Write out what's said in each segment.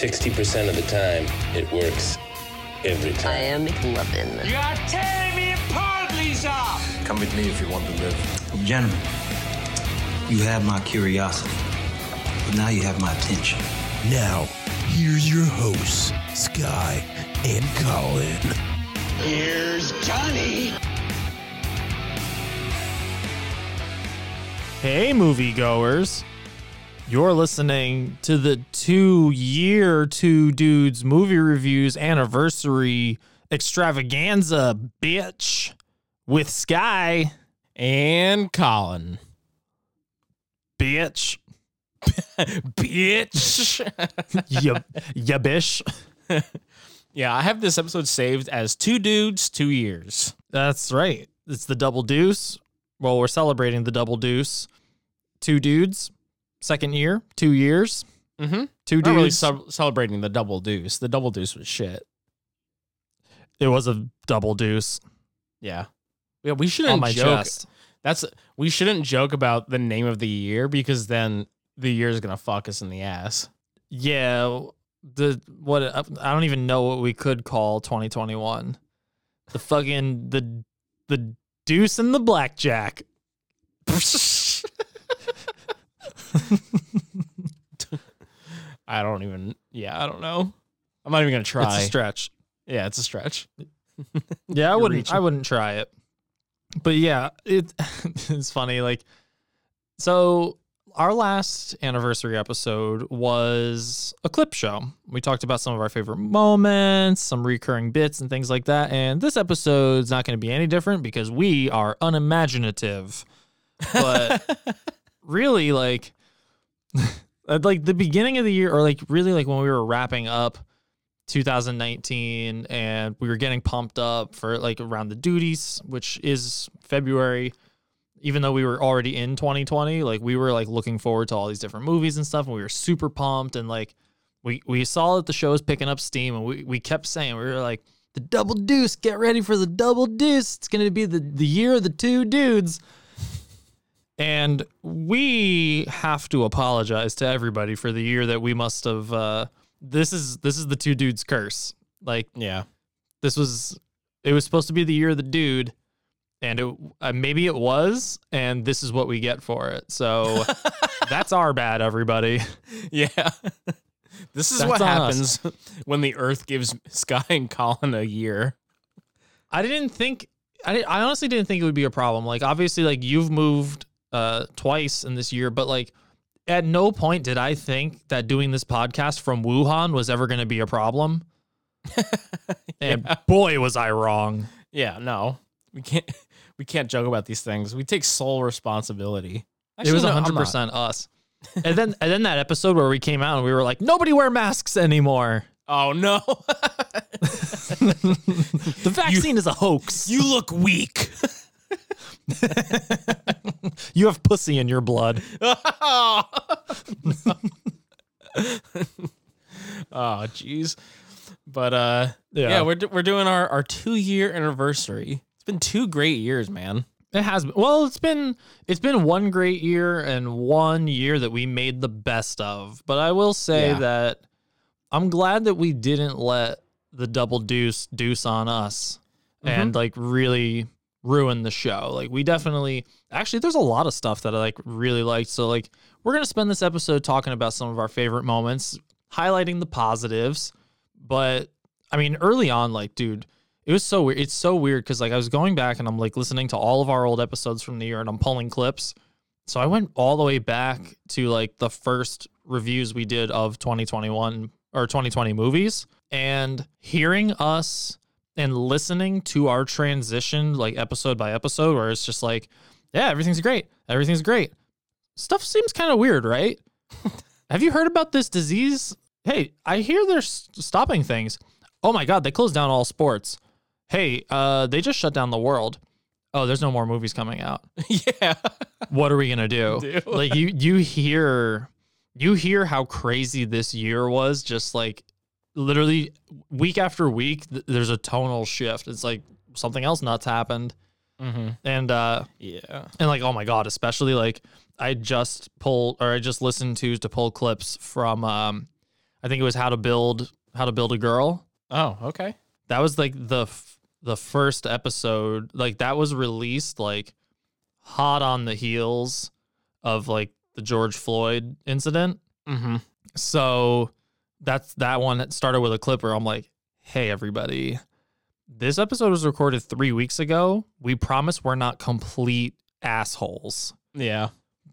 60% of the time, it works every time. I time. am McLovin. You are tearing me apart, Lisa! Come with me if you want to live. Gentlemen, you have my curiosity, but now you have my attention. Now, here's your hosts, Sky and Colin. Here's Johnny! Hey, moviegoers. You're listening to the two year Two Dudes movie reviews anniversary extravaganza, bitch, with Sky, and Colin. bitch. Bitch. ya, ya bish. yeah, I have this episode saved as two dudes, two years. That's right. It's the double deuce. Well, we're celebrating the double deuce. Two dudes, second year, two years, Mm-hmm. two dudes. really ce- celebrating the double deuce. The double deuce was shit. it was a double deuce Yeah. Yeah, we shouldn't on my joke. chest. That's we shouldn't joke about the name of the year because then the year is gonna fuck us in the ass. Yeah, the what I don't even know what we could call 2021. The fucking the the deuce and the blackjack. I don't even. Yeah, I don't know. I'm not even gonna try. It's a stretch. yeah, it's a stretch. Yeah, I wouldn't reaching. I wouldn't try it. But yeah, it it's funny like so our last anniversary episode was a clip show. We talked about some of our favorite moments, some recurring bits and things like that. And this episode's not going to be any different because we are unimaginative. But really like at like the beginning of the year or like really like when we were wrapping up 2019 and we were getting pumped up for like around the duties which is february even though we were already in 2020 like we were like looking forward to all these different movies and stuff and we were super pumped and like we we saw that the show was picking up steam and we, we kept saying we were like the double deuce get ready for the double deuce. It's going to be the, the year of the two dudes and we have to apologize to everybody for the year that we must have uh this is this is the two dudes curse like Yeah. this was it was supposed to be the year of the dude and it uh, maybe it was and this is what we get for it so that's our bad everybody Yeah. this is That's what on us. happens when the Earth gives Sky and Colin a year. i didn't think I, di- I honestly didn't think it would be a problem like obviously like you've moved uh twice in this year but like at no point did i think that doing this podcast from wuhan was ever going to be a problem and boy was i wrong Yeah, no. We can't we can't joke about these things. We take sole responsibility. it was Actually, no, hundred percent us. and then and then that episode where we came out and we were like, nobody wear masks anymore. Oh no. The vaccine is a hoax. you look weak. You have pussy in your blood. oh, jeez. But uh yeah, Yeah. we're we're doing our our 2-year anniversary. It's been two great years, man. It has been well, it's been it's been one great year and one year that we made the best of. But I will say Yeah. that I'm glad that we didn't let the double deuce deuce on us and like really ruin the show. Like we definitely actually there's a lot of stuff that I like really liked. So like we're gonna spend this episode talking about some of our favorite moments, highlighting the positives. But I mean, early on, like, dude, it was so weird. It's so weird because like I was going back and I'm like listening to all of our old episodes from the year and I'm pulling clips. So I went all the way back to like the first reviews we did of 2021 or 2020 movies and hearing us and listening to our transition like episode by episode where it's just like, yeah, everything's great. Everything's great. Stuff seems kind of weird, right? Have you heard about this disease? hey, I hear they're stopping things. Oh my god, they closed down all sports. Hey, uh, they just shut down the world. Oh, there's no more movies coming out. yeah. What are we gonna do? Do. Like you, you hear, you hear how crazy this year was. Just like literally week after week, th- there's a tonal shift. It's like something else nuts happened, Mm-hmm. and uh, Yeah. and like oh my god, especially like I just pulled or I just listened to to pull clips from um, I think it was how to build how to build a girl. Oh, okay. That was like the f- the first episode. Like that was released like hot on the heels of like the George Floyd incident. Mm-hmm. So that's that one that started with a clip where I'm like, hey everybody, this episode was recorded three weeks ago. We promise we're not complete assholes. Yeah.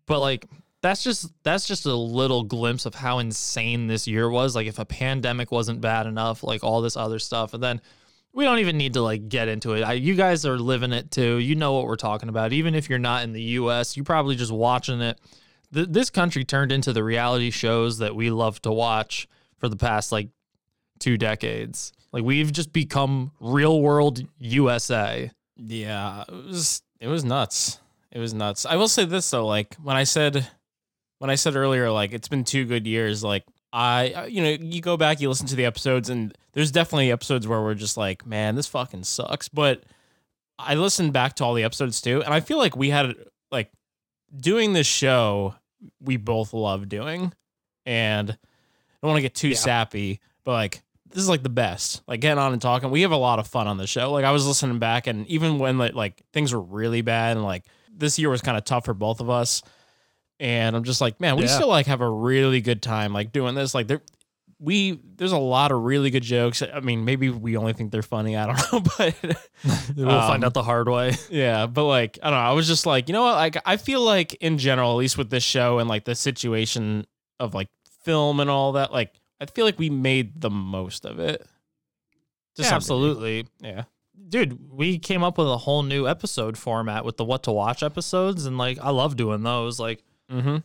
But like that's just that's just a little glimpse of how insane this year was. Like if a pandemic wasn't bad enough, like all this other stuff, and then we don't even need to like get into it. I, you guys are living it too. You know what we're talking about. Even if you're not in the U.S., you're probably just watching it. Th- this country turned into the reality shows that we love to watch for the past like two decades. Like we've just become real world USA. Yeah, it was it was nuts. It was nuts. I will say this though, like when I said when I said earlier, like it's been two good years. Like I, you know, you go back, you listen to the episodes, and there's definitely episodes where we're just like, man, this fucking sucks. But I listened back to all the episodes too, and I feel like we had like doing this show we both love doing, and don't want to get too sappy, but like this is like the best. Like getting on and talking. We have a lot of fun on the show. Like I was listening back and even when like, like things were really bad and like this year was kind of tough for both of us. And I'm just like, man, we Yeah. still like have a really good time like doing this. Like there we there's a lot of really good jokes. I mean, maybe we only think they're funny. I don't know, but We'll find Um, out the hard way. yeah, but like I don't know. I was just like, you know what? Like I feel like in general, at least with this show and like the situation of like film and all that, like I feel like we made the most of it. Yeah, absolutely. Yeah. dude, we came up with a whole new episode format with the what to watch episodes, and like I love doing those. Like, Mm-hmm.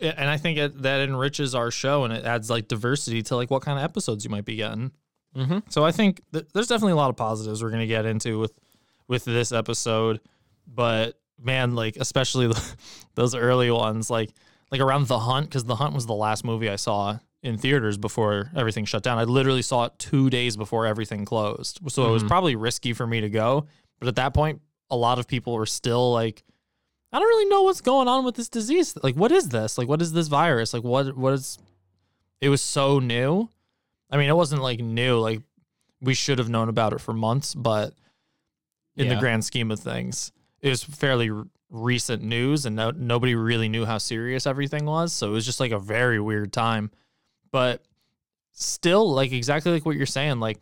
and I think it, that enriches our show and it adds like diversity to like what kind of episodes you might be getting. Mm-hmm. So I think th- there's definitely a lot of positives we're gonna get into with with this episode, but man, like especially the, those early ones, like like around the hunt, because the hunt was the last movie I saw in theaters before everything shut down. I literally saw it two days before everything closed, so it was Mhm. probably risky for me to go. But at that point, a lot of people were still like, I don't really know what's going on with this disease. Like, what is this? Like, what is this virus? Like, what what is? It was so new. I mean, it wasn't like new. Like, we should have known about it for months, but in the grand scheme of things, it was fairly recent news, and no, nobody really knew how serious everything was. So it was just like a very weird time. But still, like exactly like what you're saying, like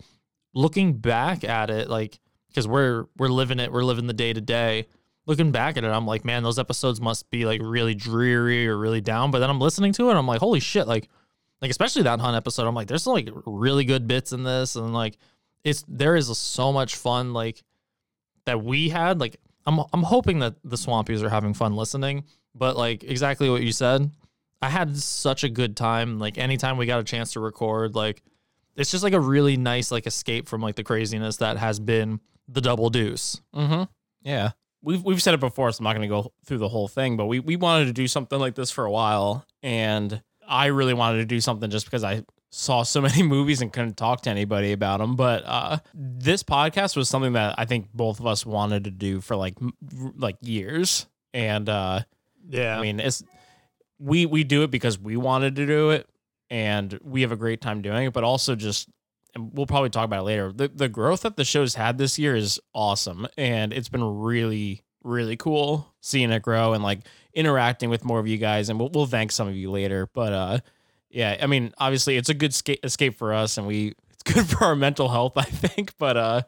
looking back at it, like because we're we're living it, we're living the day to day. Looking back at it, I'm like, man, those episodes must be like really dreary or really down. But then I'm listening to it, I'm like, holy shit, like like especially that hunt episode i'm like there's like really good bits in this and like it's there is so much fun like that we had like i'm i'm hoping that the swampies are having fun listening but like exactly what you said i had such a good time like anytime we got a chance to record like it's just like a really nice like escape from like the craziness that has been the double deuce Mm-hmm. Yeah. We've we've said it before, so I'm not gonna go through the whole thing, but we, we wanted to do something like this for a while. And I really wanted to do something just because I saw so many movies and couldn't talk to anybody about them. But uh, this podcast was something that I think both of us wanted to do for like like years. And uh, yeah I mean, it's we we do it because we wanted to do it, and we have a great time doing it. But also, just and we'll probably talk about it later. The the growth that the show's had this year is awesome, and it's been really really cool seeing it grow and like interacting with more of you guys. And we'll we'll thank some of you later. But uh, yeah, I mean, obviously, it's a good sca- escape for us, and we it's good for our mental health, I think. But uh,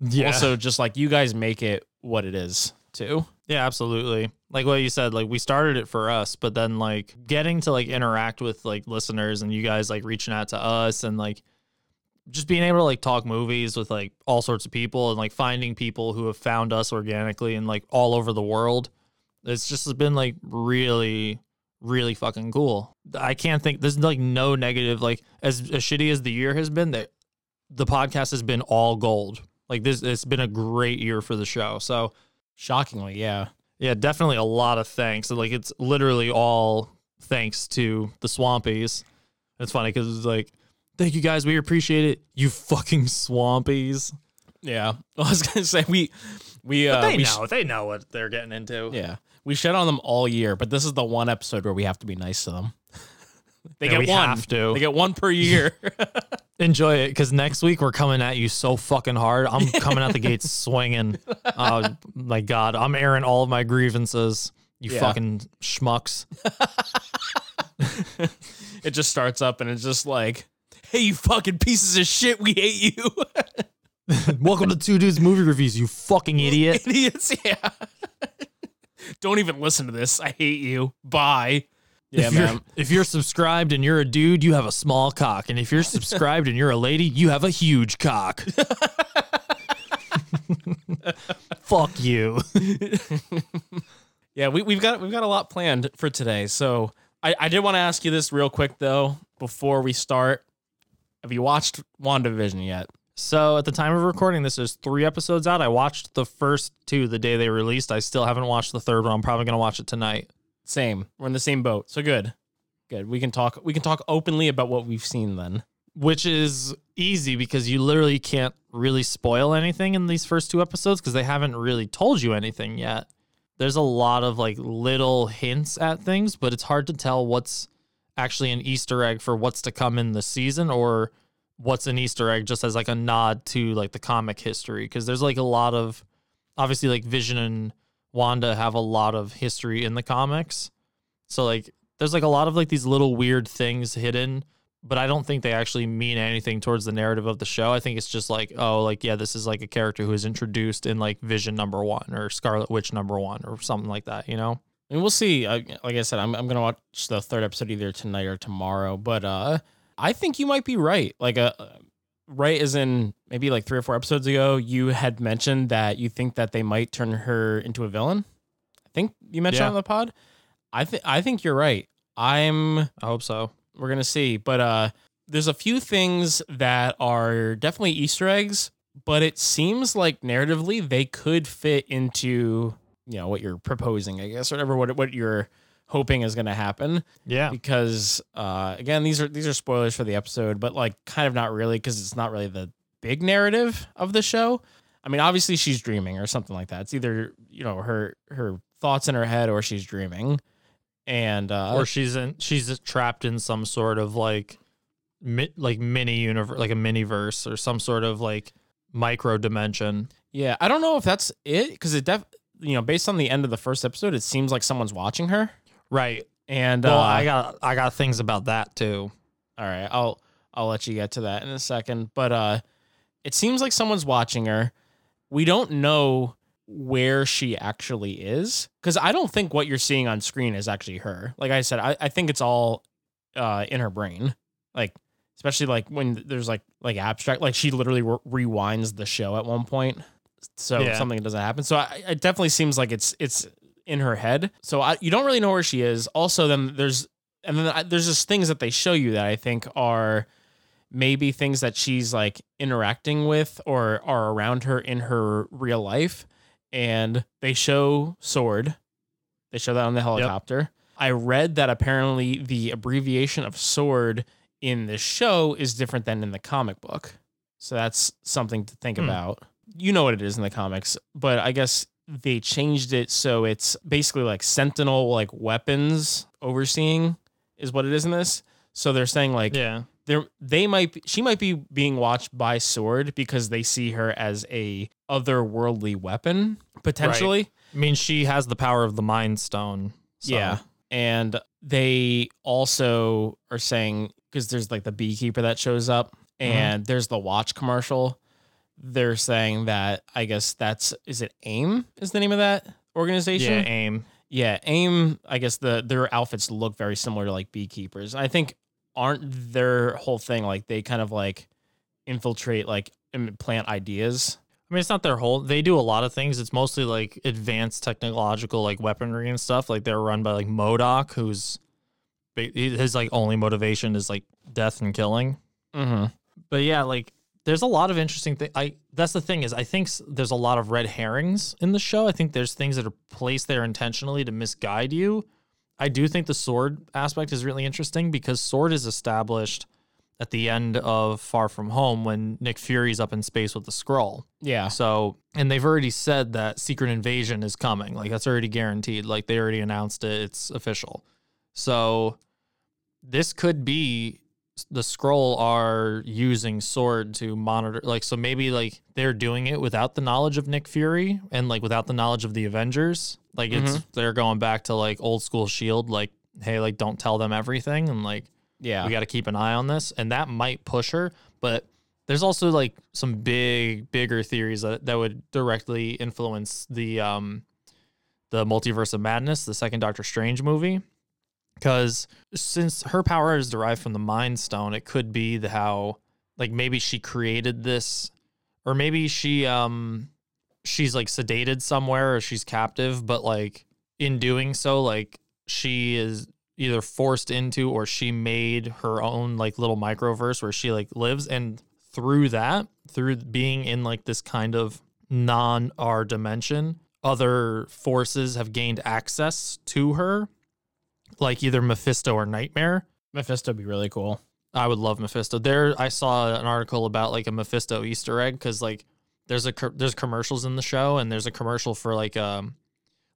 yeah also just like you guys make it what it is too. Yeah, absolutely. Like what you said, like we started it for us, but then like getting to like interact with like listeners and you guys like reaching out to us and like just being able to like talk movies with like all sorts of people and like finding people who have found us organically and like all over the world. It's just been like really, really fucking cool. I can't think there's like no negative like as, as shitty as the year has been that the podcast has been all gold. Like this it's been a great year for the show. So Shockingly, yeah. yeah, definitely a lot of thanks. Like it's literally all thanks to the Swampies. It's funny because it's like, thank you guys, we appreciate it. You fucking Swampies. Yeah. I was gonna say we we uh But they we know. they know what they're getting into. yeah. We shed on them all year, but this is the one episode where we have to be nice to them. they Yeah, get one. have to. They get one per year. Enjoy it because next week we're coming at you so fucking hard. I'm coming out the gates swinging. Oh my god, I'm airing all of my grievances. You Yeah. fucking schmucks. it just starts up and it's just like, hey, you fucking pieces of shit, we hate you. Welcome to Two Dudes Movie Reviews. You fucking idiot. Idiots, yeah. Don't even listen to this. I hate you. Bye. Yeah, if you're, man. if you're subscribed and you're a dude, you have a small cock, and if you're subscribed and you're a lady, you have a huge cock. Fuck you. Yeah, we, we've got we've got a lot planned for today. So I, I did want to ask you this real quick though before we start. Have you watched WandaVision yet? So at the time of recording this, there's three episodes out. I watched the first two the day they released. I still haven't watched the third one. I'm probably gonna watch it tonight. Same. We're in the same boat. So good. Good. We can talk we can talk openly about what we've seen then. Which is easy because you literally can't really spoil anything in these first two episodes because they haven't really told you anything yet. There's a lot of like little hints at things, but it's hard to tell what's actually an Easter egg for what's to come in the season or what's an Easter egg just as like a nod to like the comic history. Because there's like a lot of obviously like Vision and Wanda have a lot of history in the comics. So like there's like a lot of like these little weird things hidden, but I don't think they actually mean anything towards the narrative of the show. I think it's just like, oh, like yeah, this is like a character who is introduced in like Vision number 1 or Scarlet Witch number 1 or something like that, you know? And we'll see. Like I said, I'm I'm gonna watch the third episode either tonight or tomorrow. But uh, I think you might be right. Like uh, right as in maybe like three or four episodes ago, you had mentioned that you think that they might turn her into a villain. I think you mentioned Yeah. on the pod. I think I think you're right. I'm I hope so. we're gonna see. But uh there's a few things that are definitely Easter eggs, but it seems like narratively they could fit into you know what you're proposing, I guess, or whatever what what you're hoping is gonna happen. Yeah. Because uh again, these are these are spoilers for the episode, but like kind of not really because it's not really the big narrative of the show. I mean, obviously she's dreaming or something like that. It's either, you know, her her thoughts in her head or she's dreaming. And uh or she's in she's trapped in some sort of like mi- like mini universe like a mini verse or some sort of like micro dimension. Yeah, I don't know if that's it because it def you know based on the end of the first episode, it seems like someone's watching her. Right. And Well, uh, I got I got things about that too. all right, I'll I'll let you get to that in a second. But uh, it seems like someone's watching her. We don't know where she actually is because I don't think what you're seeing on screen is actually her. Like I said, I, I think it's all uh in her brain. Like especially like when there's like like abstract like she literally re- rewinds the show at one point so Yeah. something doesn't happen so I, it definitely seems like it's it's in her head. So I, you don't really know where she is. Also then there's and then I, there's just things that they show you that i think are maybe things that she's like interacting with or are around her in her real life. And they show sword. They show that on the helicopter. I read that apparently the abbreviation of sword in the show is different than in the comic book. So that's something to think Hmm. about. You know what it is in the comics but i guess they changed it so it's basically like sentinel like weapons overseeing is what it is in this so they're saying like Yeah. there they might be, she might be being watched by sword because they see her as a otherworldly weapon potentially I mean, she has the power of the Mind Stone. so- yeah and they also are saying because there's like the beekeeper that shows up Mm-hmm. and there's the watch commercial they're saying that i guess that's is it aim is the name of that organization Yeah. Aim. yeah, AIM, I guess the their outfits look very similar to like beekeepers. I think aren't their whole thing like they kind of like infiltrate like plant ideas. I mean, it's not their whole. They do a lot of things. It's mostly like advanced technological, like weaponry and stuff. Like they're run by like MODOK, who's his like only motivation is like death and killing. Mm-hmm. But yeah, like there's a lot of interesting things. I that's the thing is I think there's a lot of red herrings in the show. I think there's things that are placed there intentionally to misguide you. I do think the sword aspect is really interesting because sword is established at the end of Far From Home when Nick Fury's up in space with the Skrull. Yeah. So, and they've already said that Secret Invasion is coming. Like that's already guaranteed. Like they already announced it. It's official. So, this could be the Skrull are using sword to monitor like so maybe like they're doing it without the knowledge of Nick Fury and like without the knowledge of the Avengers. Like it's they're going back to like old school shield like hey like don't tell them everything and like Yeah. we got to keep an eye on this and that might push her but there's also like some big bigger theories that, that would directly influence the um the multiverse of madness the second doctor strange movie because since her power is derived from the mind stone it could be the how like maybe she created this or maybe she um she's like sedated somewhere or she's captive but like in doing so like she is either forced into or she made her own like little microverse where she like lives. And through that through being in like this kind of non r dimension other forces have gained access to her like either mephisto or nightmare Mephisto would be really cool. I would love Mephisto. There, I saw an article about like a Mephisto Easter egg because like there's a there's commercials in the show and there's a commercial for like um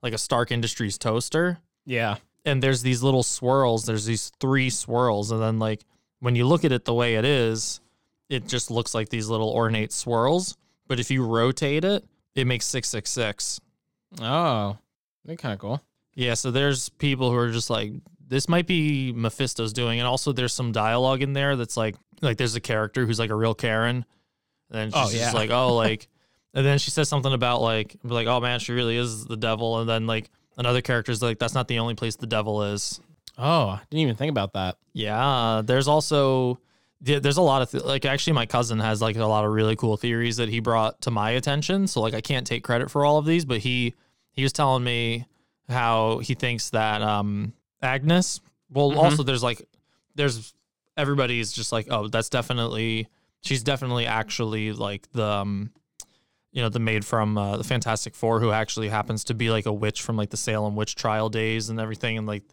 like a Stark Industries toaster Yeah. and there's these little swirls. There's these three swirls and then like when you look at it the way it is, it just looks like these little ornate swirls. But if you rotate it, it makes six six six. Oh, be kind of cool. Yeah, so there's people who are just like, this might be Mephisto's doing, and also there's some dialogue in there that's like, like there's a character who's like a real Karen, and she's Oh, just like, oh, like, and then she says something about like, like, oh man, she really is the devil, and then like another character's like, that's not the only place the devil is. Oh, I didn't even think about that. Yeah, there's also yeah, there's a lot of th- like actually my cousin has like a lot of really cool theories that he brought to my attention. So like I can't take credit for all of these, but he he was telling me how he thinks that um Agnes. Well, also there's like there's everybody's just like oh that's definitely she's definitely actually like the um you know the maid from uh, the Fantastic Four who actually happens to be like a witch from like the Salem witch trial days and everything and like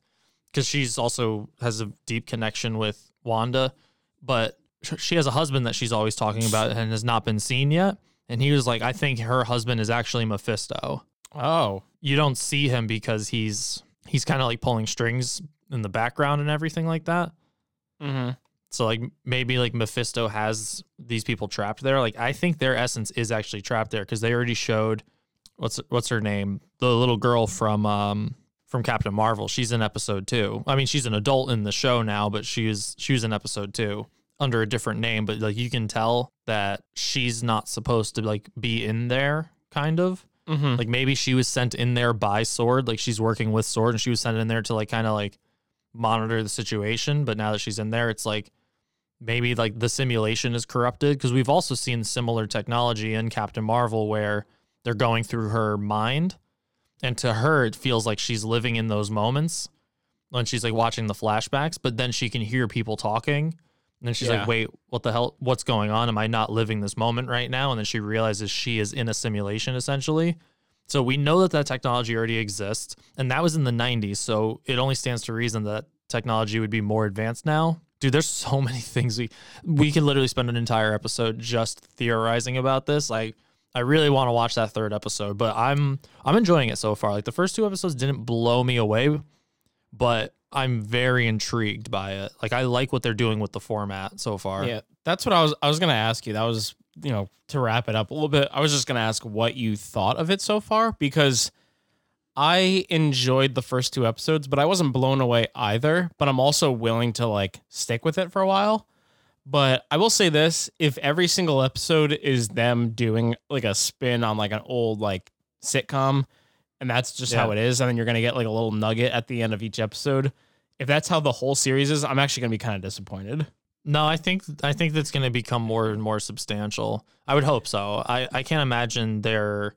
because she's also has a deep connection with Wanda, but she has a husband that she's always talking about and has not been seen yet. And he was like, I think her husband is actually Mephisto. Oh, You don't see him because he's he's kind of like pulling strings in the background and everything like that. mm-hmm. So like maybe like Mephisto has these people trapped there. Like I think their essence is actually trapped there because they already showed what's what's her name, the little girl from um from Captain Marvel. She's in episode two. I mean, she's an adult in the show now, but she was she was in episode two under a different name. But like you can tell that she's not supposed to like be in there, kind of. Mm-hmm. Like maybe she was sent in there by Sword, like she's working with Sword, and she was sent in there to like kind of like monitor the situation. But now that she's in there, it's like maybe like the simulation is corrupted because we've also seen similar technology in Captain Marvel where they're going through her mind, and to her it feels like she's living in those moments when she's like watching the flashbacks, but then she can hear people talking. And then she's Yeah. like, wait, what the hell? What's going on? Am I not living this moment right now? And then she realizes she is in a simulation essentially. So we know that that technology already exists. And that was in the 90s. So it only stands to reason that technology would be more advanced now. Dude, there's so many things we we could literally spend an entire episode just theorizing about this. Like I really want to watch that third episode, but I'm I'm enjoying it so far. Like the first two episodes didn't blow me away, but I'm very intrigued by it. Like I like what they're doing with the format so far. Yeah, that's what I was. I was gonna ask you. That was you know to wrap it up a little bit. I was just gonna ask what you thought of it so far because I enjoyed the first two episodes, but I wasn't blown away either. But I'm also willing to like stick with it for a while. But I will say this: if every single episode is them doing like a spin on like an old like sitcom, and that's just how it is, and then you're gonna get like a little nugget at the end of each episode. If that's how the whole series is, I'm actually gonna be kind of disappointed. No, I think I think that's going to become more and more substantial. I would hope so. I I can't imagine they're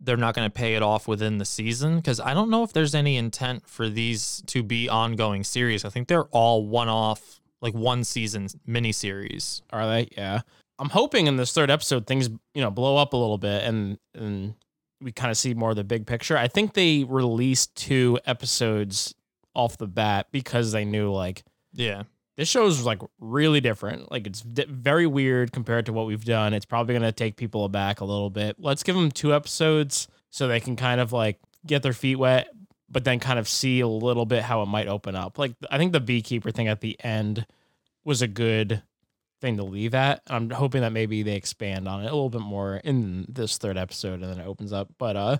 they're not going to pay it off within the season because I don't know if there's any intent for these to be ongoing series. I think they're all one off, like one season miniseries. Are they? Yeah. I'm hoping in this third episode things you know blow up a little bit and and we kind of see more of the big picture. I think they released two episodes off the bat because they knew like Yeah. this show's like really different. Like it's di- very weird compared to what we've done. It's probably going to take people aback a little bit. Let's give them two episodes so they can kind of like get their feet wet, but then kind of see a little bit how it might open up. Like I think the beekeeper thing at the end was a good thing to leave at. I'm hoping that maybe they expand on it a little bit more in this third episode and then it opens up. But uh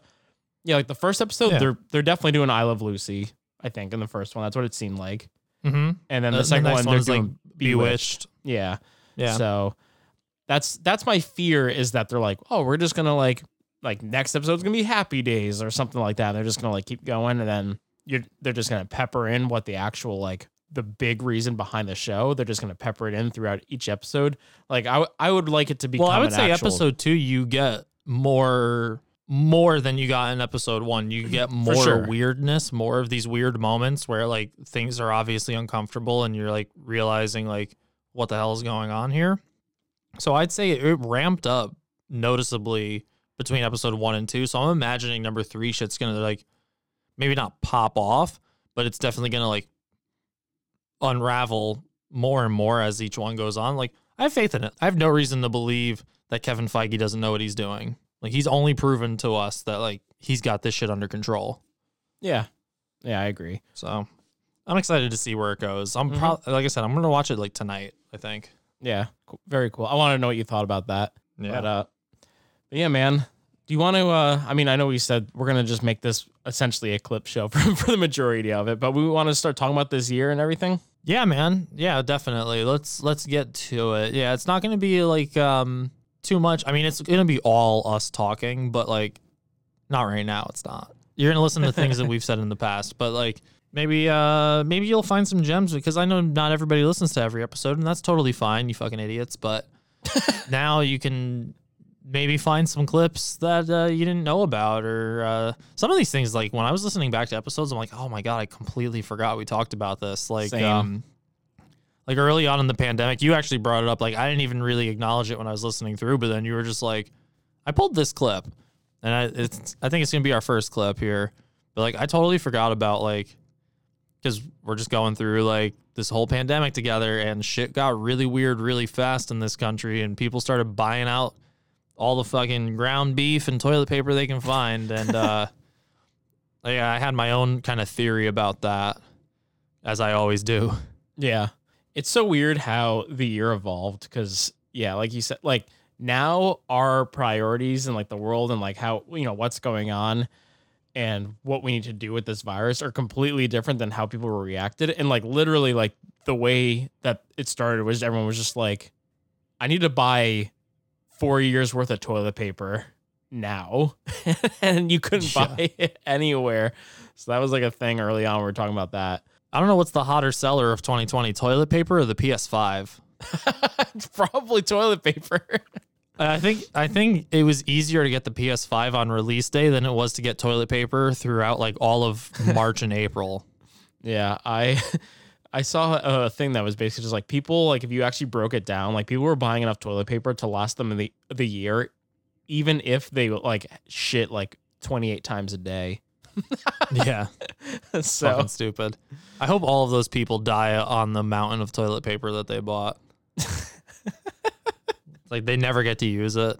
yeah, like the first episode Yeah. they're they're definitely doing I Love Lucy, I think, in the first one. That's what it seemed like. Mm-hmm. And then The- the the second next one, one they're like, doing Bewitched. Yeah. Yeah. So that's that's my fear is that they're like, oh, we're just gonna like like next episode's gonna be Happy Days or something like that. They're just gonna like keep going, and then you're they're just gonna pepper in what the actual like the big reason behind the show. They're just gonna pepper it in throughout each episode. Like I w- I would like it to be. well, I would say episode two, you get more more than you got in episode one. You get more sure. weirdness, more of these weird moments where like things are obviously uncomfortable and you're like realizing like what the hell is going on here. So I'd say it ramped up noticeably between episode one and two. So I'm imagining number three shit's gonna like maybe not pop off, but it's definitely gonna like unravel more and more as each one goes on. Like I have faith in it. I have no reason to believe that Kevin Feige doesn't know what he's doing. Like he's only proven to us that like he's got this shit under control. Yeah, yeah, I agree. So I'm excited to see where it goes. I'm Mhm. probably like I said, I'm gonna watch it like tonight. I think. Yeah, cool. very cool. I want to know what you thought about that. Yeah. But, uh, but yeah, man. Do you want to? Uh, I mean, I know we said we're gonna just make this essentially a clip show for, for the majority of it, but we want to start talking about this year and everything. Yeah, man. Yeah, definitely. Let's let's get to it. Yeah, it's not gonna be like um too much. I mean, it's gonna be all us talking, but like not right now. It's not. You're gonna listen to things that we've said in the past, but like maybe uh maybe you'll find some gems because I know not everybody listens to every episode, and that's totally fine. You fucking idiots. But now you can maybe find some clips that uh, you didn't know about or uh, some of these things like when i was listening back to episodes i'm like oh my god i completely forgot we talked about this. Like Same. um like early on in the pandemic you actually brought it up like i didn't even really acknowledge it when i was listening through but then you were just like i pulled this clip. And i it's i think it's gonna be our first clip here. But like i totally forgot about like because we're just going through like this whole pandemic together and shit got really weird really fast in this country and people started buying out all the fucking ground beef and toilet paper they can find and uh yeah i had my own kind of theory about that as i always do Yeah. It's so weird how the year evolved because, yeah, like you said, like now our priorities and like the world and like how, you know, what's going on and what we need to do with this virus are completely different than how people reacted. And like literally, like the way that it started was everyone was just like, I need to buy four years worth of toilet paper now. and you couldn't Yeah. buy it anywhere. So that was like a thing early on. We were talking about that. i don't know what's the hotter seller of 2020 toilet paper or the ps5 it's probably toilet paper. I think I think it was easier to get the PS5 on release day than it was to get toilet paper throughout like all of March and April. yeah, I I saw a thing that was basically just like people like if you actually broke it down, like people were buying enough toilet paper to last them in the the year, even if they like shit like twenty eight times a day. Yeah, so fucking stupid. I hope all of those people die on the mountain of toilet paper that they bought. like they never get to use it.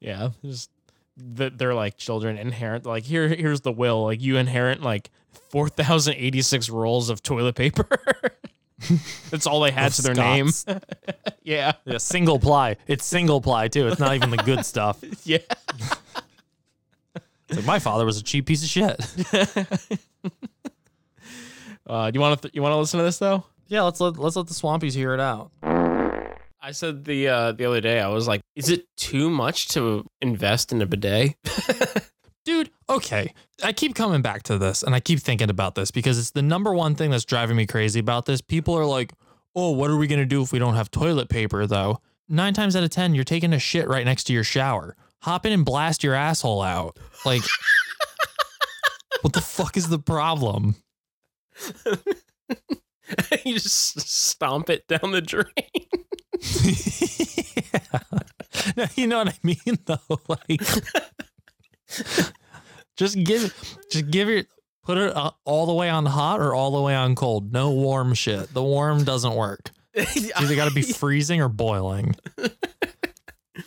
yeah, just that they're like children inherit like here here's the will like you inherit like four thousand eighty six rolls of toilet paper. That's all they had Of to their name. Yeah, Yeah, single ply. It's single ply too. It's not even the good stuff. yeah. It's like my father was a cheap piece of shit. Uh, do you want to th- you want to listen to this though? Yeah, let's let let's let the swampies hear it out. I said the uh, the other day I was like, is it too much to invest in a bidet? Dude, okay. I keep coming back to this and I keep thinking about this because it's the number one thing that's driving me crazy about this. People are like, oh, what are we going to do if we don't have toilet paper, though? Nine times out of 10, you're taking a shit right next to your shower. hop in and blast your asshole out. Like, what the fuck is the problem? you just stomp it down the drain. yeah. No, you know what I mean, though. Like, just give, just give it, put it uh, all the way on hot or all the way on cold. No warm shit. The warm doesn't work. It's either got to be freezing or boiling.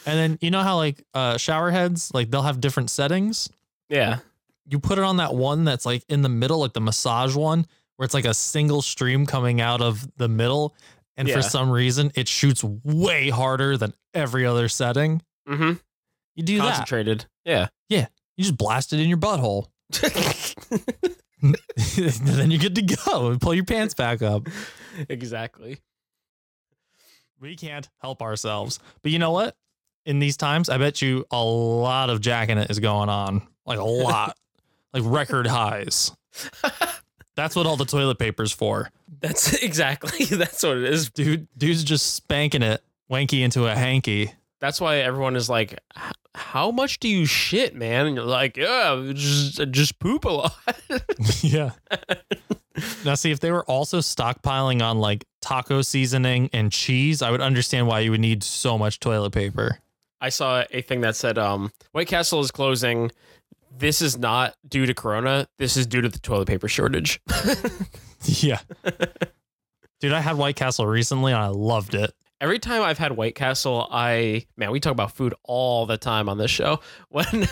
And then you know how like uh, shower heads, like they'll have different settings. yeah. You put it on that one that's like in the middle, like the massage one, where it's like a single stream coming out of the middle, and Yeah. for some reason it shoots way harder than every other setting. Mm-hmm. You do that. Concentrated. Yeah. Yeah. You just blast it in your butthole. then you're good to go and pull your pants back up. exactly. We can't help ourselves. But you know what? In these times, I bet you a lot of jacking it is going on. Like a lot. like record highs. That's what all the toilet paper's for. That's exactly that's what it is. Dude, dude's just spanking it, wanky into a hanky. That's why everyone is like, "How much do you shit, man?" And you're like, "Yeah, just just poop a lot." yeah. now, see, if they were also stockpiling on like taco seasoning and cheese, I would understand why you would need so much toilet paper. I saw a thing that said, um, "White Castle is closing. This is not due to Corona. This is due to the toilet paper shortage." Yeah. Dude, I had White Castle recently and I loved it. Every time I've had White Castle, I man, we talk about food all the time on this show. When the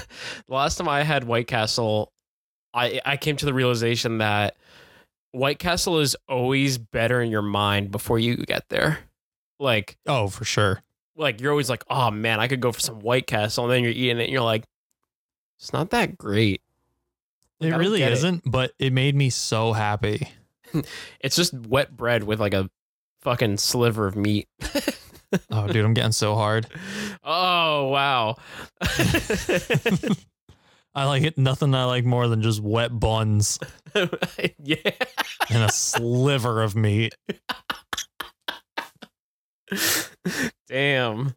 last time I had White Castle, I I came to the realization that White Castle is always better in your mind before you get there. Like Oh, for sure. like you're always like, oh man, I could go for some White Castle, and then you're eating it, and you're like, it's not that great. It I don't really get it. isn't, but it made me so happy. It's just wet bread with like a fucking sliver of meat. Oh, dude, I'm getting so hard. oh wow. I like it. Nothing I like more than just wet buns yeah. and a sliver of meat. Damn.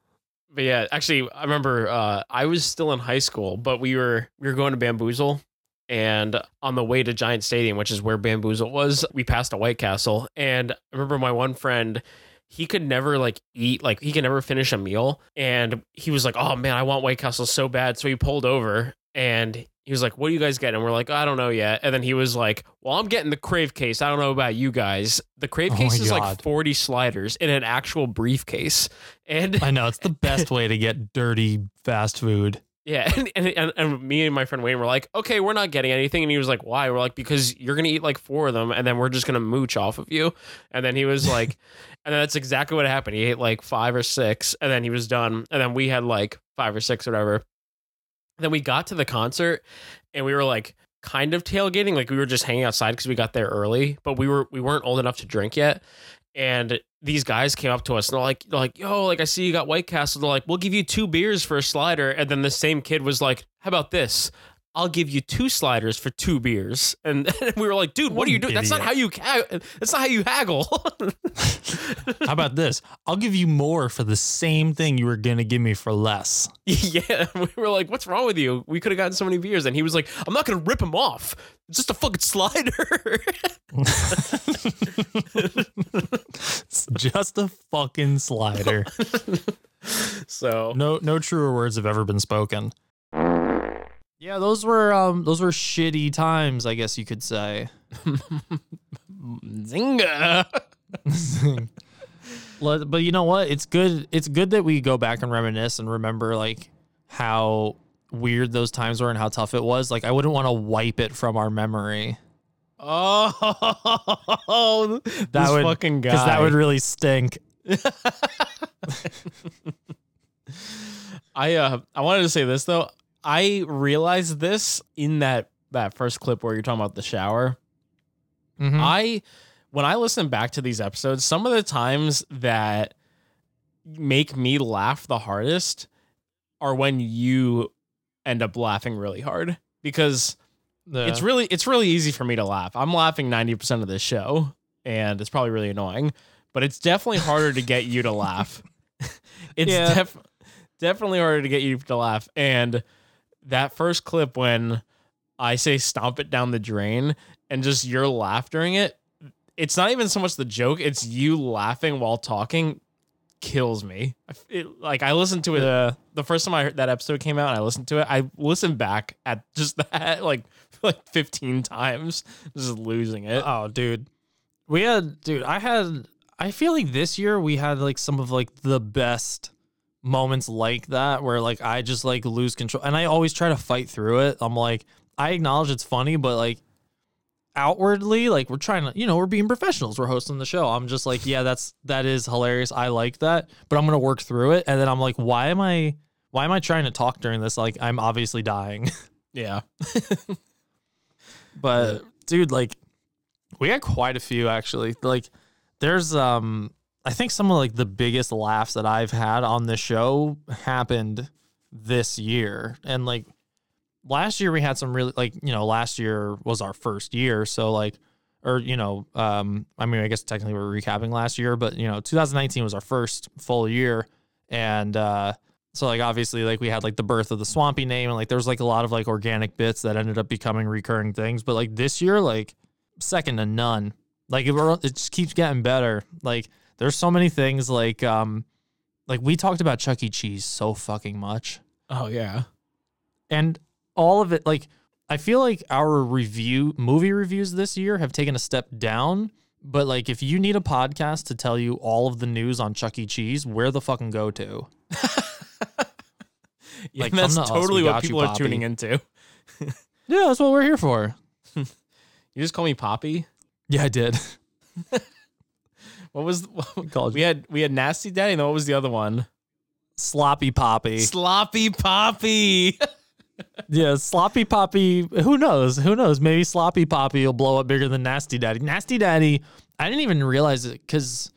But yeah, actually, I remember uh, I was still in high school, but we were we were going to Bamboozle, and on the way to Giant Stadium, which is where Bamboozle was, we passed a White Castle, and I remember my one friend. He could never like eat, like he could never finish a meal. And he was like, Oh man, I want White Castle so bad. So he pulled over and he was like, What do you guys get? And we're like, I don't know yet. And then he was like, Well, I'm getting the crave case. I don't know about you guys. The crave Oh case is like 40 sliders in an actual briefcase. And I know it's the best way to get dirty fast food. Yeah, and, and, and, me and my friend Wayne were like, okay, we're not getting anything. And he was like, why? We're like, because you're going to eat like four of them and then we're just going to mooch off of you. And then he was like, and then that's exactly what happened. He ate like five or six and then he was done. And then we had like five or six or whatever. then we got to the concert and we were like kind of tailgating. Like we were just hanging outside because we got there early, but we were, we weren't old enough to drink yet. And these guys came up to us and they're like, they're like, yo, like I see you got White Castle. They're like, we'll give you two beers for a slider. And then the same kid was like, how about this? I'll give you two sliders for two beers. And, we were like, dude, what, What are you doing? That's not how you ha- that's not how you haggle. How about this? I'll give you more for the same thing you were going to give me for less. yeah. We were like, what's wrong with you? We could have gotten so many beers. And he was like, I'm not gonna rip him off. It's just a fucking slider. It's just a fucking slider. so No no truer words have ever been spoken. Yeah, those were um those were shitty times, I guess you could say. Zinga. But you know what? It's good it's good that we go back and reminisce and remember like how weird those times were and how tough it was. Like I wouldn't want to wipe it from our memory. Oh, That this would fucking guy. Because that would really stink. I uh I wanted to say this though. I realized this in that that first clip where you're talking about the shower. Mhm. I when I listen back to these episodes, some of the times that make me laugh the hardest are when you end up laughing really hard because it's really it's really easy for me to laugh. I'm laughing 90% of this show and it's probably really annoying, but it's definitely harder to get you to laugh. It's Yeah. def definitely harder to get you to laugh. And that first clip when I say stomp it down the drain and just your laugh during it, it's not even so much the joke, it's you laughing while talking kills me. It, like I listened to it Yeah. the first time I heard that episode came out and I listened to it, I listened back at just that like like 15 times, just losing it. Oh, dude. We had, dude, I had, I feel like this year we had like some of like the best moments like that where like I just like lose control. And I always try to fight through it. I'm like, I acknowledge it's funny, but like outwardly, like we're trying to, you know, we're being professionals. We're hosting the show. I'm just like, yeah, that's, that is hilarious. I like that, but I'm to work through it. And then I'm like, why am I, why am I trying to talk during this? Like, I'm obviously dying. Yeah. but dude like we had quite a few actually like there's um i think some of like the biggest laughs that i've had on the show happened this year. And like last year we had some really like you know last year was our first year. So like or you know um i mean i guess technically we're recapping last year but you know 2019 was our first full year. And uh so like obviously like we had like the birth of the swampy name and like there was like a lot of like organic bits that ended up becoming recurring things. But like this year like second to none. Like it, it just keeps getting better. Like there's so many things like um like we talked about chuck e. Cheese so fucking much. Oh yeah. and all of it like i feel like our review movie reviews this year have taken a step down but like if you need a podcast to tell you all of the news on chuck e. Cheese where the fucking go to? Yeah, Like, that's to totally what got you, people are tuning into. yeah that's what we're here for. You just call me Poppy. yeah i did What was called we had we had Nasty Daddy, and then what was the other one? sloppy poppy. Sloppy Poppy. yeah sloppy poppy who knows? Who knows? Maybe sloppy poppy will blow up bigger than nasty daddy. Nasty daddy i didn't even realize it because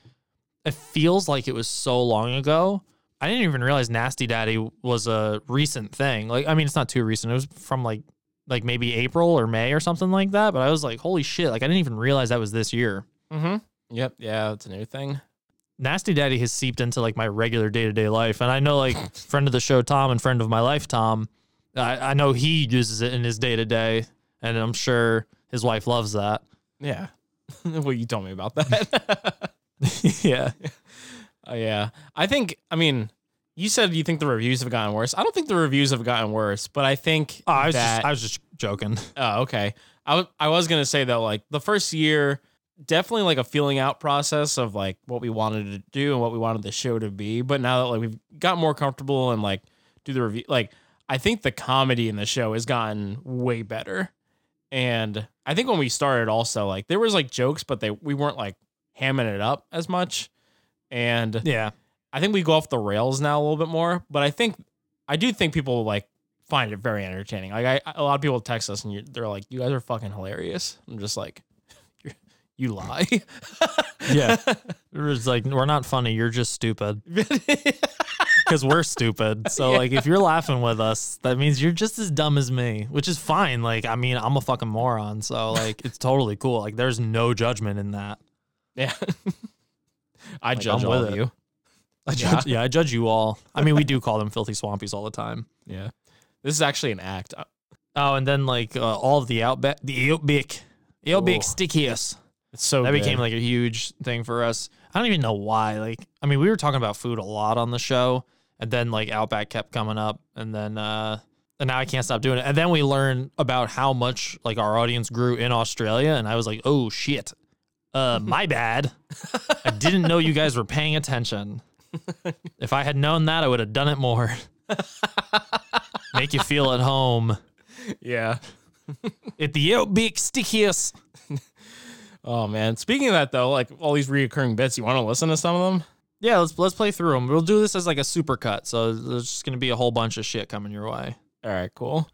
it feels like it was so long ago. I didn't even realize nasty daddy was a recent thing. Like i mean it's not too recent. It was from like like maybe april or may or something like that but i was like holy shit like i didn't even realize that was this year. Mm-hmm. Yep. Yeah, it's a new thing. Nasty Daddy has seeped into like my regular day to day life. And I know like friend of the show, Tom, and friend of my life, Tom, I, I know he uses it in his day to day. And I'm sure his wife loves that. Yeah. well, you told me about that. yeah. Oh yeah. I think. I mean, you said you think the reviews have gotten worse. I don't think the reviews have gotten worse, but I think Oh, I was that. just I was just joking. Oh, okay. I wa- I was gonna say though, like the first year, definitely like a feeling out process of like what we wanted to do and what we wanted the show to be. But now that like we've got more comfortable and like do the review, like I think the comedy in the show has gotten way better. And I think when we started, also like there was like jokes, but they we weren't like hamming it up as much. And Yeah. I think we go off the rails now a little bit more, but I think I do think people like find it very entertaining. Like I, a lot of people text us and they're like, "You guys are fucking hilarious." I'm just like, "You lie." Yeah. It's like we're not funny, you're just stupid. Because we're stupid. So like if you're laughing with us, that means you're just as dumb as me, which is fine. Like, I mean, I'm a fucking moron. So like it's totally cool. Like there's no judgment in that. yeah, I Like, judge I'm all of it. you. I judge, yeah. I judge you all. I mean, we do call them filthy swampies all the time. Yeah, this is actually an act. Oh, and then like uh, all of the outback, the outback, the outback stickiest. It's so that good. became like a huge thing for us. I don't even know why. Like, I mean, we were talking about food a lot on the show, and then like Outback kept coming up, and then uh, and now I can't stop doing it. And then we learned about how much like our audience grew in Australia, and I was like, oh shit, uh, my bad. I didn't know you guys were paying attention. If I had known that, I would have done it more. Make you feel at home yeah. at the Outback Stickiest. Oh man. Speaking of that though, like all these reoccurring bits, you want to listen to some of them? Yeah, let's let's play through them. We'll do this as like a super cut, so there's just gonna be a whole bunch of shit coming your way. All right, cool.